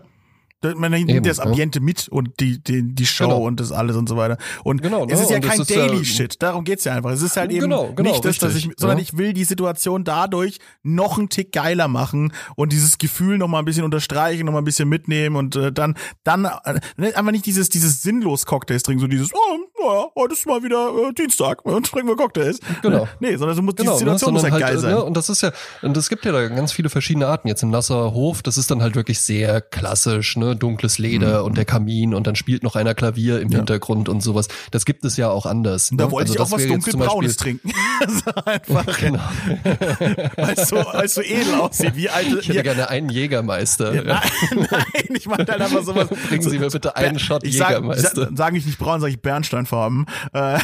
Man nimmt Eben, das ja. Ambiente mit und die, die, die Show Genau. und das alles und so weiter. Und Genau, es ne? ist ja kein ist ja- Daily-Shit. Darum geht's ja einfach. Es ist halt eben Genau, genau, nicht das, dass ich, sondern ja. ich will die Situation dadurch noch einen Tick geiler machen und dieses Gefühl noch mal ein bisschen unterstreichen, noch mal ein bisschen mitnehmen und äh, dann, dann äh, einfach nicht dieses, dieses sinnlos Cocktails trinken, so dieses, oh, naja, heute ist mal wieder äh, Dienstag und trinken wir Cocktails. Genau. Nee, sondern so muss, Genau, die Situation ne? muss halt geil äh, sein. Ne? Und das ist ja, und es gibt ja da ganz viele verschiedene Arten. Jetzt im Nassauer Hof, das ist dann halt wirklich sehr klassisch, ne? Dunkles Leder und der Kamin und dann spielt noch einer Klavier im Mhm. Ja. Hintergrund und sowas. Das gibt es ja auch anders. Da ne? wollte Also ich auch was dunkelbraunes trinken. (laughs) einfach, (laughs) Genau. weil es so, so edel (laughs) aussieht, wie alte, Ich hätte gerne einen Jägermeister. Ja, nein, nein, ich meine halt einfach sowas. Bringen Sie mir bitte einen Shot Jägermeister. Sag, sage ich nicht braun, sage ich Bernsteinfarben. Äh,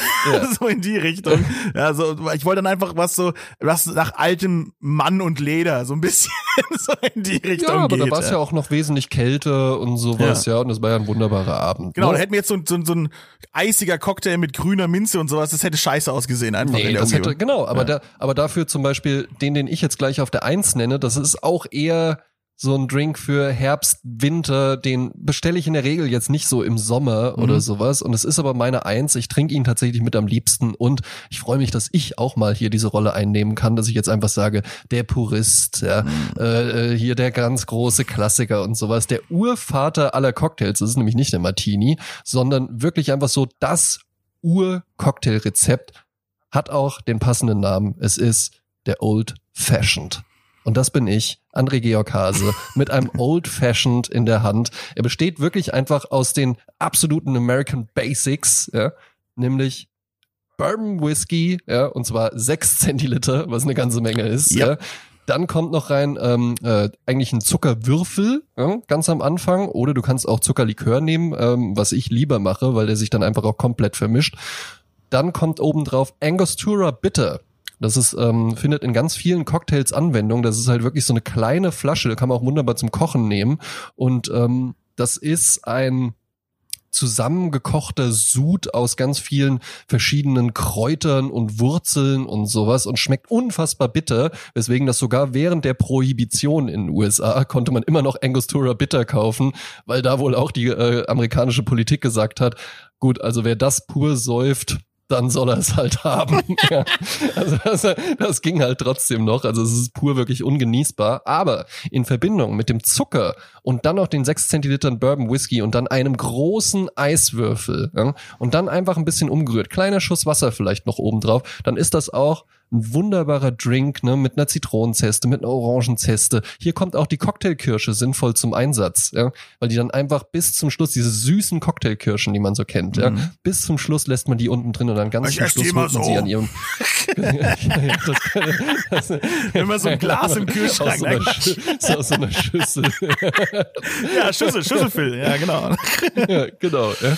(laughs) so in die Richtung. Ja, so, ich wollte dann einfach was so, was nach altem Mann und Leder, so ein bisschen (laughs) so in die Richtung Ja, aber geht. da war es ja auch noch wesentlich kälter und sowas, ja. und das war ja ein wunderbarer Abend. Genau, ne? da hätten wir jetzt so, ein- so, ein- so ein eisiger Cocktail mit grüner Minze und sowas, das hätte scheiße ausgesehen einfach in Nee, der das hätte, genau, aber da, aber dafür zum Beispiel den, den ich jetzt gleich auf der Eins nenne, das ist auch eher so ein Drink für Herbst, Winter, den bestelle ich in der Regel jetzt nicht so im Sommer Mhm. oder sowas. Und es ist aber meine Eins. Ich trinke ihn tatsächlich mit am liebsten und ich freue mich, dass ich auch mal hier diese Rolle einnehmen kann, dass ich jetzt einfach sage, der Purist, ja, Mhm. äh, äh, hier der ganz große Klassiker und sowas. Der Urvater aller Cocktails, das ist nämlich nicht der Martini, sondern wirklich einfach so das Ur-Cocktail-Rezept hat auch den passenden Namen. Es ist der Old Fashioned. Und das bin ich, André Georg Hase, mit einem (laughs) Old Fashioned in der Hand. Er besteht wirklich einfach aus den absoluten American Basics, ja, nämlich Bourbon Whisky, ja, und zwar sechs Zentiliter, was eine ganze Menge ist. Ja. Ja. Dann kommt noch rein ähm, äh, eigentlich ein Zuckerwürfel ja, ganz am Anfang. Oder du kannst auch Zuckerlikör nehmen, ähm, was ich lieber mache, weil der sich dann einfach auch komplett vermischt. Dann kommt obendrauf Angostura Bitter. Das ist, ähm, findet in ganz vielen Cocktails Anwendung. Das ist halt wirklich so eine kleine Flasche, kann man auch wunderbar zum Kochen nehmen. Und ähm, das ist ein zusammengekochter Sud aus ganz vielen verschiedenen Kräutern und Wurzeln und sowas und schmeckt unfassbar bitter, weswegen das sogar während der Prohibition in den USA konnte man immer noch Angostura Bitter kaufen, weil da wohl auch die äh, amerikanische Politik gesagt hat, gut, also wer das pur säuft, dann soll er es halt (laughs) haben. ja. Also das, das ging halt trotzdem noch. Also es ist pur wirklich ungenießbar. Aber in Verbindung mit dem Zucker und dann noch den 6 Zentilitern Bourbon Whisky und dann einem großen Eiswürfel ja, und dann einfach ein bisschen umgerührt, kleiner Schuss Wasser vielleicht noch oben drauf, dann ist das auch ein wunderbarer Drink ne, mit einer Zitronenzeste, mit einer Orangenzeste. Hier kommt auch die Cocktailkirsche sinnvoll zum Einsatz, ja, weil die dann einfach bis zum Schluss diese süßen Cocktailkirschen, die man so kennt, ja, bis zum Schluss lässt man die unten drin und dann ganz Ich zum Schluss holt man so. sie an ihrem (laughs) (laughs) Immer so ein Glas im aus Kühlschrank. so einer, so (laughs) aus so einer Schüssel. ja, Schüssel, Schüsselfüll, ja, genau. ja, genau. Ja.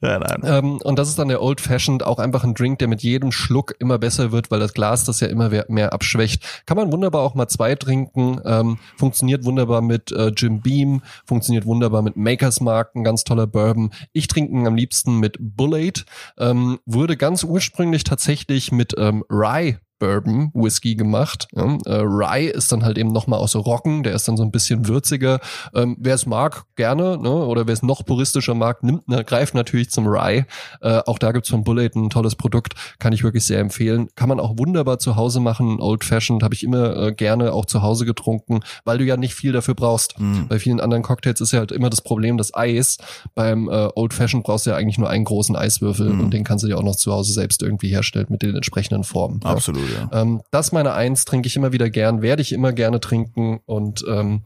Ja, nein. Ähm, und das ist dann der Old Fashioned, auch einfach ein Drink, der mit jedem Schluck immer besser wird, weil das Glas das ja immer mehr abschwächt. Kann man wunderbar auch mal zwei trinken, ähm, funktioniert wunderbar mit äh, Jim Beam, funktioniert wunderbar mit Makers Mark, ein ganz toller Bourbon. Ich trinke ihn am liebsten mit Bulleit, ähm, wurde ganz ursprünglich tatsächlich mit ähm, Rye Bourbon Whisky gemacht. Ja, äh, Rye ist dann halt eben nochmal aus Roggen, der ist dann so ein bisschen würziger. Ähm, wer es mag, gerne, ne? oder wer es noch puristischer mag, nimmt, ne, greift natürlich zum Rye. Äh, auch da gibt's von Bullet ein tolles Produkt, kann ich wirklich sehr empfehlen. Kann man auch wunderbar zu Hause machen. Old Fashioned habe ich immer äh, gerne auch zu Hause getrunken, weil du ja nicht viel dafür brauchst. Mhm. Bei vielen anderen Cocktails ist ja halt immer das Problem, das Eis. Beim äh, Old Fashioned brauchst du ja eigentlich nur einen großen Eiswürfel mhm. und den kannst du dir auch noch zu Hause selbst irgendwie herstellen mit den entsprechenden Formen. Absolut. Ja ja. Ähm, das meine Eins trinke ich immer wieder gern, werde ich immer gerne trinken und ähm,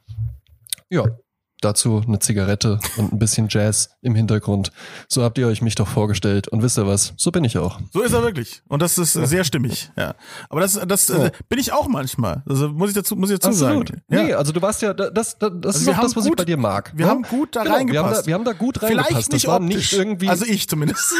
ja, dazu eine Zigarette und ein bisschen Jazz im Hintergrund. So habt ihr euch mich doch vorgestellt. Und wisst ihr was? So bin ich auch. So ist er wirklich. Und das ist sehr stimmig. Ja. Aber das, das ja. äh, bin ich auch manchmal. Also muss ich dazu, muss ich dazu Absolut. sagen. Ja. Nee, also du warst ja, das, das, das also ist auch das, was gut, ich bei dir mag. Wir ja? haben gut da genau, reingepasst. Wir haben da, wir haben da gut reingepasst. Vielleicht nicht das war nicht irgendwie. Also ich zumindest.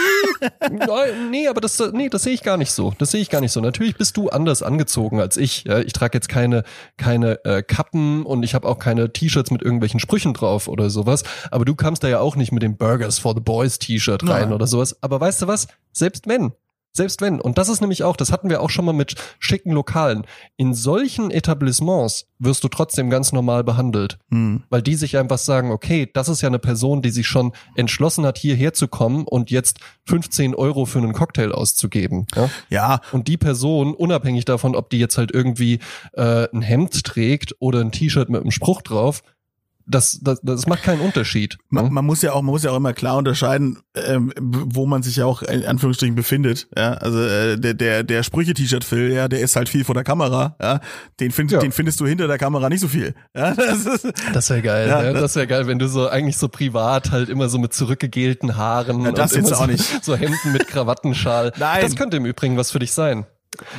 (laughs) nee, aber das, nee, das sehe ich gar nicht so. Das sehe ich gar nicht so. Natürlich bist du anders angezogen als ich. Ich trage jetzt keine, keine äh, Kappen und ich habe auch keine T-Shirts mit irgendwelchen Sprüchen Sprüchen drauf oder sowas. Aber du kamst da ja auch nicht mit dem Burgers for the Boys T-Shirt rein oder sowas. Aber weißt du was? Selbst wenn, selbst wenn, und das ist nämlich auch, das hatten wir auch schon mal mit schicken Lokalen. In solchen Etablissements wirst du trotzdem ganz normal behandelt, hm. weil die sich einfach sagen, okay, das ist ja eine Person, die sich schon entschlossen hat, hierher zu kommen und jetzt 15 Euro für einen Cocktail auszugeben. Ja. ja. Und die Person, unabhängig davon, ob die jetzt halt irgendwie äh, ein Hemd trägt oder ein T-Shirt mit einem Spruch drauf, das, das, das macht keinen Unterschied. Man, ne? man muss ja auch, man muss ja auch immer klar unterscheiden, ähm, wo man sich ja auch in Anführungsstrichen befindet. Ja, also äh, der der der Sprüche-T-Shirt-Phil, ja, der ist halt viel vor der Kamera. Ja, den findest ja. den findest du hinter der Kamera nicht so viel. Ja, (laughs) das ist, das wäre geil. Ja, ja, das wäre geil, wenn du so eigentlich so privat halt immer so mit zurückgegelten Haaren ja, das und jetzt auch so, nicht (laughs) so Hemden mit Krawattenschal. Nein, das könnte im Übrigen was für dich sein.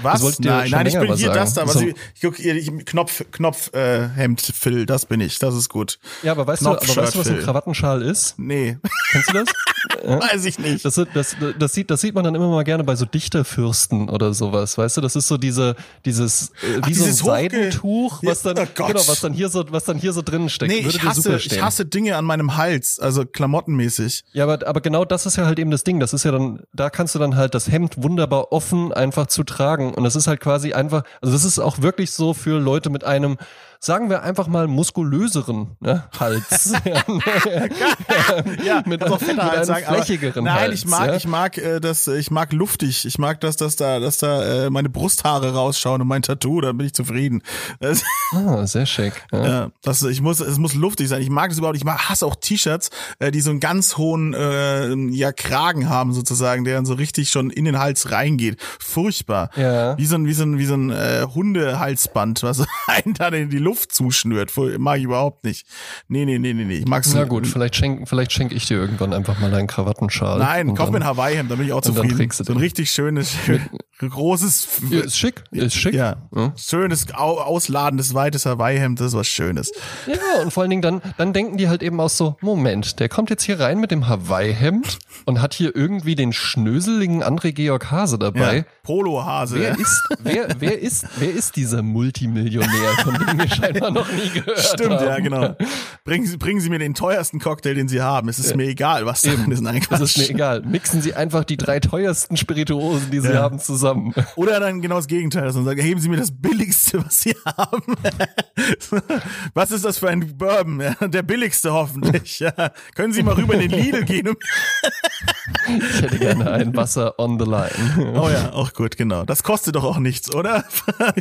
Was? Nein, nein, ich bin hier sagen. das da. Was so. ich, guck hier, ich, Knopf, Knopf, äh, Hemd, Phil, das bin ich. Das ist gut. Ja, aber weißt Knopf, du, aber weißt du, was ein Krawattenschal ist? Nee. Kennst du das? (laughs) Weiß ich nicht. Das, das, das, sieht, das sieht man dann immer mal gerne bei so Dichterfürsten oder sowas, weißt du? Das ist so diese, dieses, äh, wie Ach, so ein Seidentuch, was dann, ja, oh genau, was dann hier so, was dann hier so drin steckt. Nee, Würde ich hasse, ich hasse Dinge an meinem Hals, also klamottenmäßig. Ja, aber, aber genau das ist ja halt eben das Ding. Das ist ja dann, da kannst du dann halt das Hemd wunderbar offen einfach zu tragen und das ist halt quasi einfach, also das ist auch wirklich so für Leute mit einem sagen wir einfach mal muskulöseren ne, Hals. (laughs) ja, ja, (laughs) mit, also mit einem sagen, flächigeren Nein, Hals, ich mag, ja? ich mag äh, das, ich mag luftig. Ich mag das, dass da, dass da äh, meine Brusthaare rausschauen und mein Tattoo, da bin ich zufrieden. Das, ah, sehr schick. (laughs) Ja. ja, das, ich muss, es muss luftig sein. Ich mag das überhaupt. Ich mag, hasse auch T-Shirts, äh, die so einen ganz hohen äh, ja Kragen haben sozusagen, der dann so richtig schon in den Hals reingeht. Furchtbar. Ja. Wie so ein, wie so ein, wie so ein äh, Hundehalsband, was einen dann in die Luft zuschnürt. Mag ich überhaupt nicht. Nee, nee, nee, nee, nee. Ich mag's Na gut, vielleicht schenk, vielleicht schenk ich dir irgendwann einfach mal einen Krawattenschal. Nein, kauf mir ein Hawaii-Hemd, da bin ich auch zufrieden. So ein richtig schönes, großes. Ja, ist schick, ist schick. Ja. ja. Schönes, ausladendes, weites Hawaii-Hemd, das ist was Schönes. Ja, und vor allen Dingen dann, dann denken die halt eben auch so, Moment, der kommt jetzt hier rein mit dem Hawaii-Hemd und hat hier irgendwie den schnöseligen André Georg Hase dabei. Ja, Polo-Hase. Wer ist, wer, wer ist, wer ist dieser Multimillionär, von dem wir (laughs) scheinbar noch nie gehört (laughs) Stimmt, haben? ja, genau. Bringen Sie, bringen Sie mir den teuersten Cocktail, den Sie haben. Es ist ja. mir egal, was (laughs) da ist. Nein, Es ist mir egal. Mixen Sie einfach die drei teuersten Spirituosen, die Sie ja. haben, zusammen. Oder dann genau das Gegenteil, dass man sagt, heben Sie mir das billigste, was Sie haben. (laughs) was ist das für ein Bourbon? Der billigste hoffentlich. Ja. Können Sie mal rüber in den Lidl gehen? ich hätte gerne ein Wasser on the line. oh ja, auch gut, genau. Das kostet doch auch nichts, oder?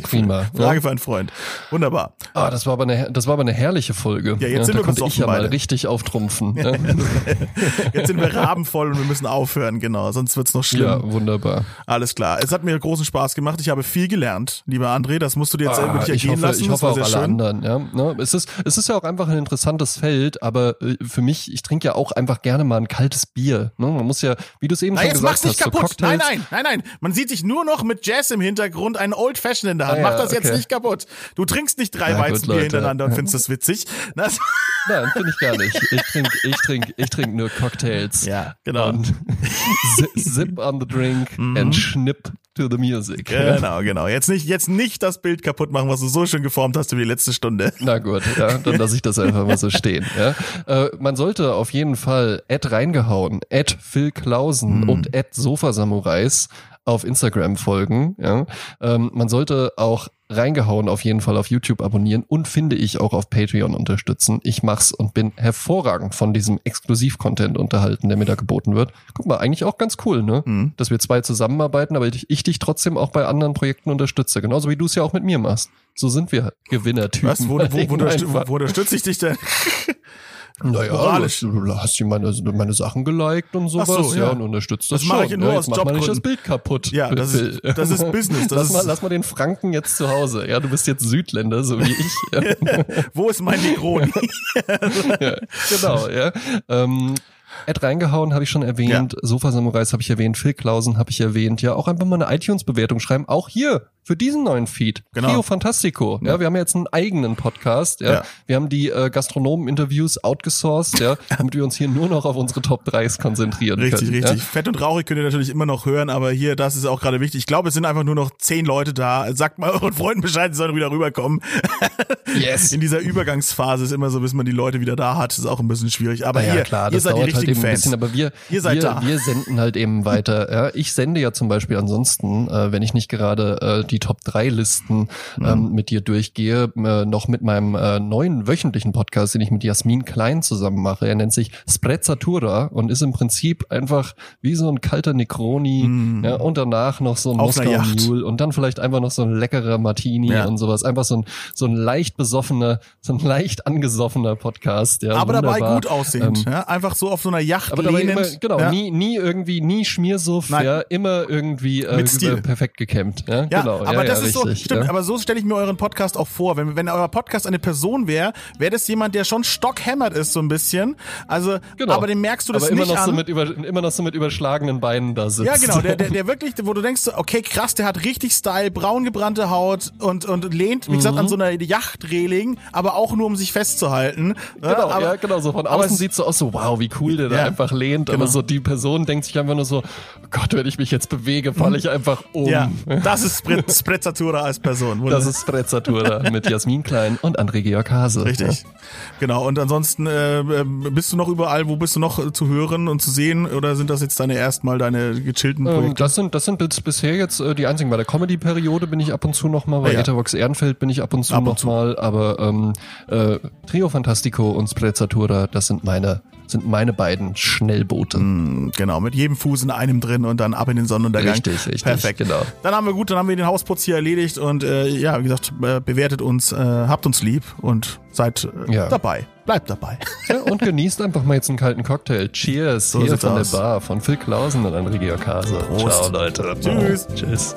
Prima. Frage ja. für einen Freund. Wunderbar. Ah, das war aber eine, das war aber eine herrliche Folge. Ja, jetzt ja, sind da wir konnte ich ja beide. mal richtig auftrumpfen. (laughs) jetzt sind wir rabenvoll und wir müssen aufhören, genau, sonst wird's noch schlimm. Ja, wunderbar. Alles klar. Es hat mir großen Spaß gemacht. Ich habe viel gelernt, lieber André. Das musst du dir jetzt ah, wirklich ergehen hoffe, lassen. Ich hoffe auch alle schön. anderen. Ja, ne? es, ist, es ist ja auch einfach ein interessantes Feld, aber äh, für mich, ich trinke ja auch einfach gerne mal ein kaltes Bier. Ne? Man muss ja, wie du es eben Nein, schon jetzt gesagt mach's nicht hast, so kaputt. Cocktails. nein, nein, nein, nein. Man sieht dich nur noch mit Jazz im Hintergrund, einen Old Fashioned in der Hand. Ah, Mach das jetzt okay. nicht kaputt. Du trinkst nicht drei Weizenbier hintereinander und findest das witzig. Das, (laughs) Nein, finde ich gar nicht. Ich trinke ich trink, ich trink nur Cocktails. ja, genau. Und si- sip on the drink and schnipp to the music. Genau, genau. Jetzt nicht, jetzt nicht das Bild kaputt machen, was du so schön geformt hast über die letzte Stunde. Na gut, ja, dann lasse ich das einfach mal so stehen. Ja. Äh, man sollte auf jeden Fall Ed reingehauen, Ed Phil Klausen und Ed Sofa Samurais auf Instagram folgen. Ja. Ähm, man sollte auch reingehauen auf jeden Fall auf YouTube abonnieren und finde ich auch auf Patreon unterstützen. Ich mach's und bin hervorragend von diesem Exklusiv-Content unterhalten, der mir da geboten wird. Guck mal, eigentlich auch ganz cool, ne? Mhm. Dass wir zwei zusammenarbeiten, aber ich, ich dich trotzdem auch bei anderen Projekten unterstütze. Genauso wie du es ja auch mit mir machst. So sind wir Gewinnertypen. Was? Wo, wo, wo, wo, Einfach. wo, wo unterstütze ich dich denn? (laughs) Naja, Moralisch. du, du hast dir meine, meine Sachen geliked und sowas, so, ja. ja. und unterstützt das, Das mache ich schon. nur ja, aus jetzt mach mal nicht das. Bild kaputt. Ja, das ist- das ist Business, das lass, ist- mal, lass mal den Franken jetzt zu Hause. Ja, du bist jetzt Südländer, so wie ich. Ja, (laughs) Wo ist mein Negroni? (laughs) ja, genau, ja. Ähm, Ed reingehauen habe ich schon erwähnt, Sofa Samurais habe ich erwähnt, Phil Klausen habe ich erwähnt. Ja, auch einfach mal eine iTunes-Bewertung schreiben. Auch hier für diesen neuen Feed. Genau. Trio Fantastico. Ja, wir haben jetzt einen eigenen Podcast. Ja, Ja. wir haben die äh, Gastronomen-Interviews outgesourced, ja, (laughs) damit wir uns hier nur noch auf unsere Top 3s konzentrieren Richtig, können. richtig. Fett und rauchig könnt ihr natürlich immer noch hören, aber hier, das ist auch gerade wichtig. Ich glaube, es sind einfach nur noch zehn Leute da. Sagt mal euren Freunden Bescheid, sie sollen wieder rüberkommen. Ja. (laughs) Yes. In dieser Übergangsphase ist immer so, bis man die Leute wieder da hat, ist auch ein bisschen schwierig. Aber ja, ihr, klar, ihr das seid die halt richtigen ein Fans. bisschen, aber wir, Ihr seid wir, da. wir senden halt eben weiter. Ja, ich sende ja zum Beispiel ansonsten, äh, wenn ich nicht gerade äh, die Top 3 Listen Mhm. ähm, mit dir durchgehe, äh, noch mit meinem äh, neuen wöchentlichen Podcast, den ich mit Jasmin Klein zusammen mache. Er nennt sich Sprezzatura und ist im Prinzip einfach wie so ein kalter Necroni ja, und danach noch so ein Mhm. Moskau. Mule und dann vielleicht einfach noch so ein leckerer Martini Ja. und sowas. Einfach so ein, so ein leicht besoffener, so ein leicht angesoffener Podcast. Ja, aber dabei wunderbar. gut aussehend. Ähm, ja? Einfach so auf so einer Yacht aber dabei immer, lehnend. genau, ja. nie, nie irgendwie, nie Schmiersuff, Nein. ja, immer irgendwie äh, Mit Stil. äh, perfekt gekämmt. Ja, Ja, genau. Aber ja, das ja, ist so, richtig, stimmt, ja. aber so stelle ich mir euren Podcast auch vor. Wenn, wenn euer Podcast eine Person wäre, wäre das jemand, der schon stockhämmert ist so ein bisschen. Also, Genau. aber den merkst du das aber immer nicht noch an. so mit über, immer noch so mit überschlagenen Beinen da sitzt. Ja, genau, der, der, (laughs) der wirklich, wo du denkst, so, okay, krass, der hat richtig Style, braun gebrannte Haut und, und lehnt, wie gesagt, Mhm. an so einer Yachtreling, aber auch nur, um sich festzuhalten. Genau, aber, ja, genau, so von außen es- sieht so aus, so wow, wie cool der da einfach lehnt, genau. aber so die Person denkt sich einfach nur so, oh Gott, wenn ich mich jetzt bewege, falle ich einfach um. Ja, (laughs) das ist Sprezzatura als Person. Das ist Sprezzatura mit Jasmin Klein und André Georg Hase. Richtig. Genau. Und ansonsten äh, äh, bist du noch überall, wo bist du noch äh, zu hören und zu sehen? Oder sind das jetzt deine erstmal deine gechillten Ähm, Projekte? das sind das sind bis, bisher jetzt äh, die einzigen. Bei der Comedy-Periode bin ich ab und zu noch mal, bei Ah, ja. Ethervox Ehrenfeld bin ich ab und zu Ab und noch zu. mal, aber ähm, äh, Trio Fantastico und Sprezzatura, das sind meine sind meine beiden Schnellboote. Genau, mit jedem Fuß in einem drin und dann ab in den Sonnenuntergang. Richtig, richtig, Perfekt. genau. Dann haben wir gut, dann haben wir den Hausputz hier erledigt und äh, ja, wie gesagt, äh, bewertet uns, äh, habt uns lieb und seid äh, Ja. dabei. Bleibt dabei. Ja, und genießt einfach mal jetzt einen kalten Cocktail. Cheers So hier von aus. der Bar von Phil Klausen und André Georg Hase. Ciao Leute. Tschüss. Tschüss.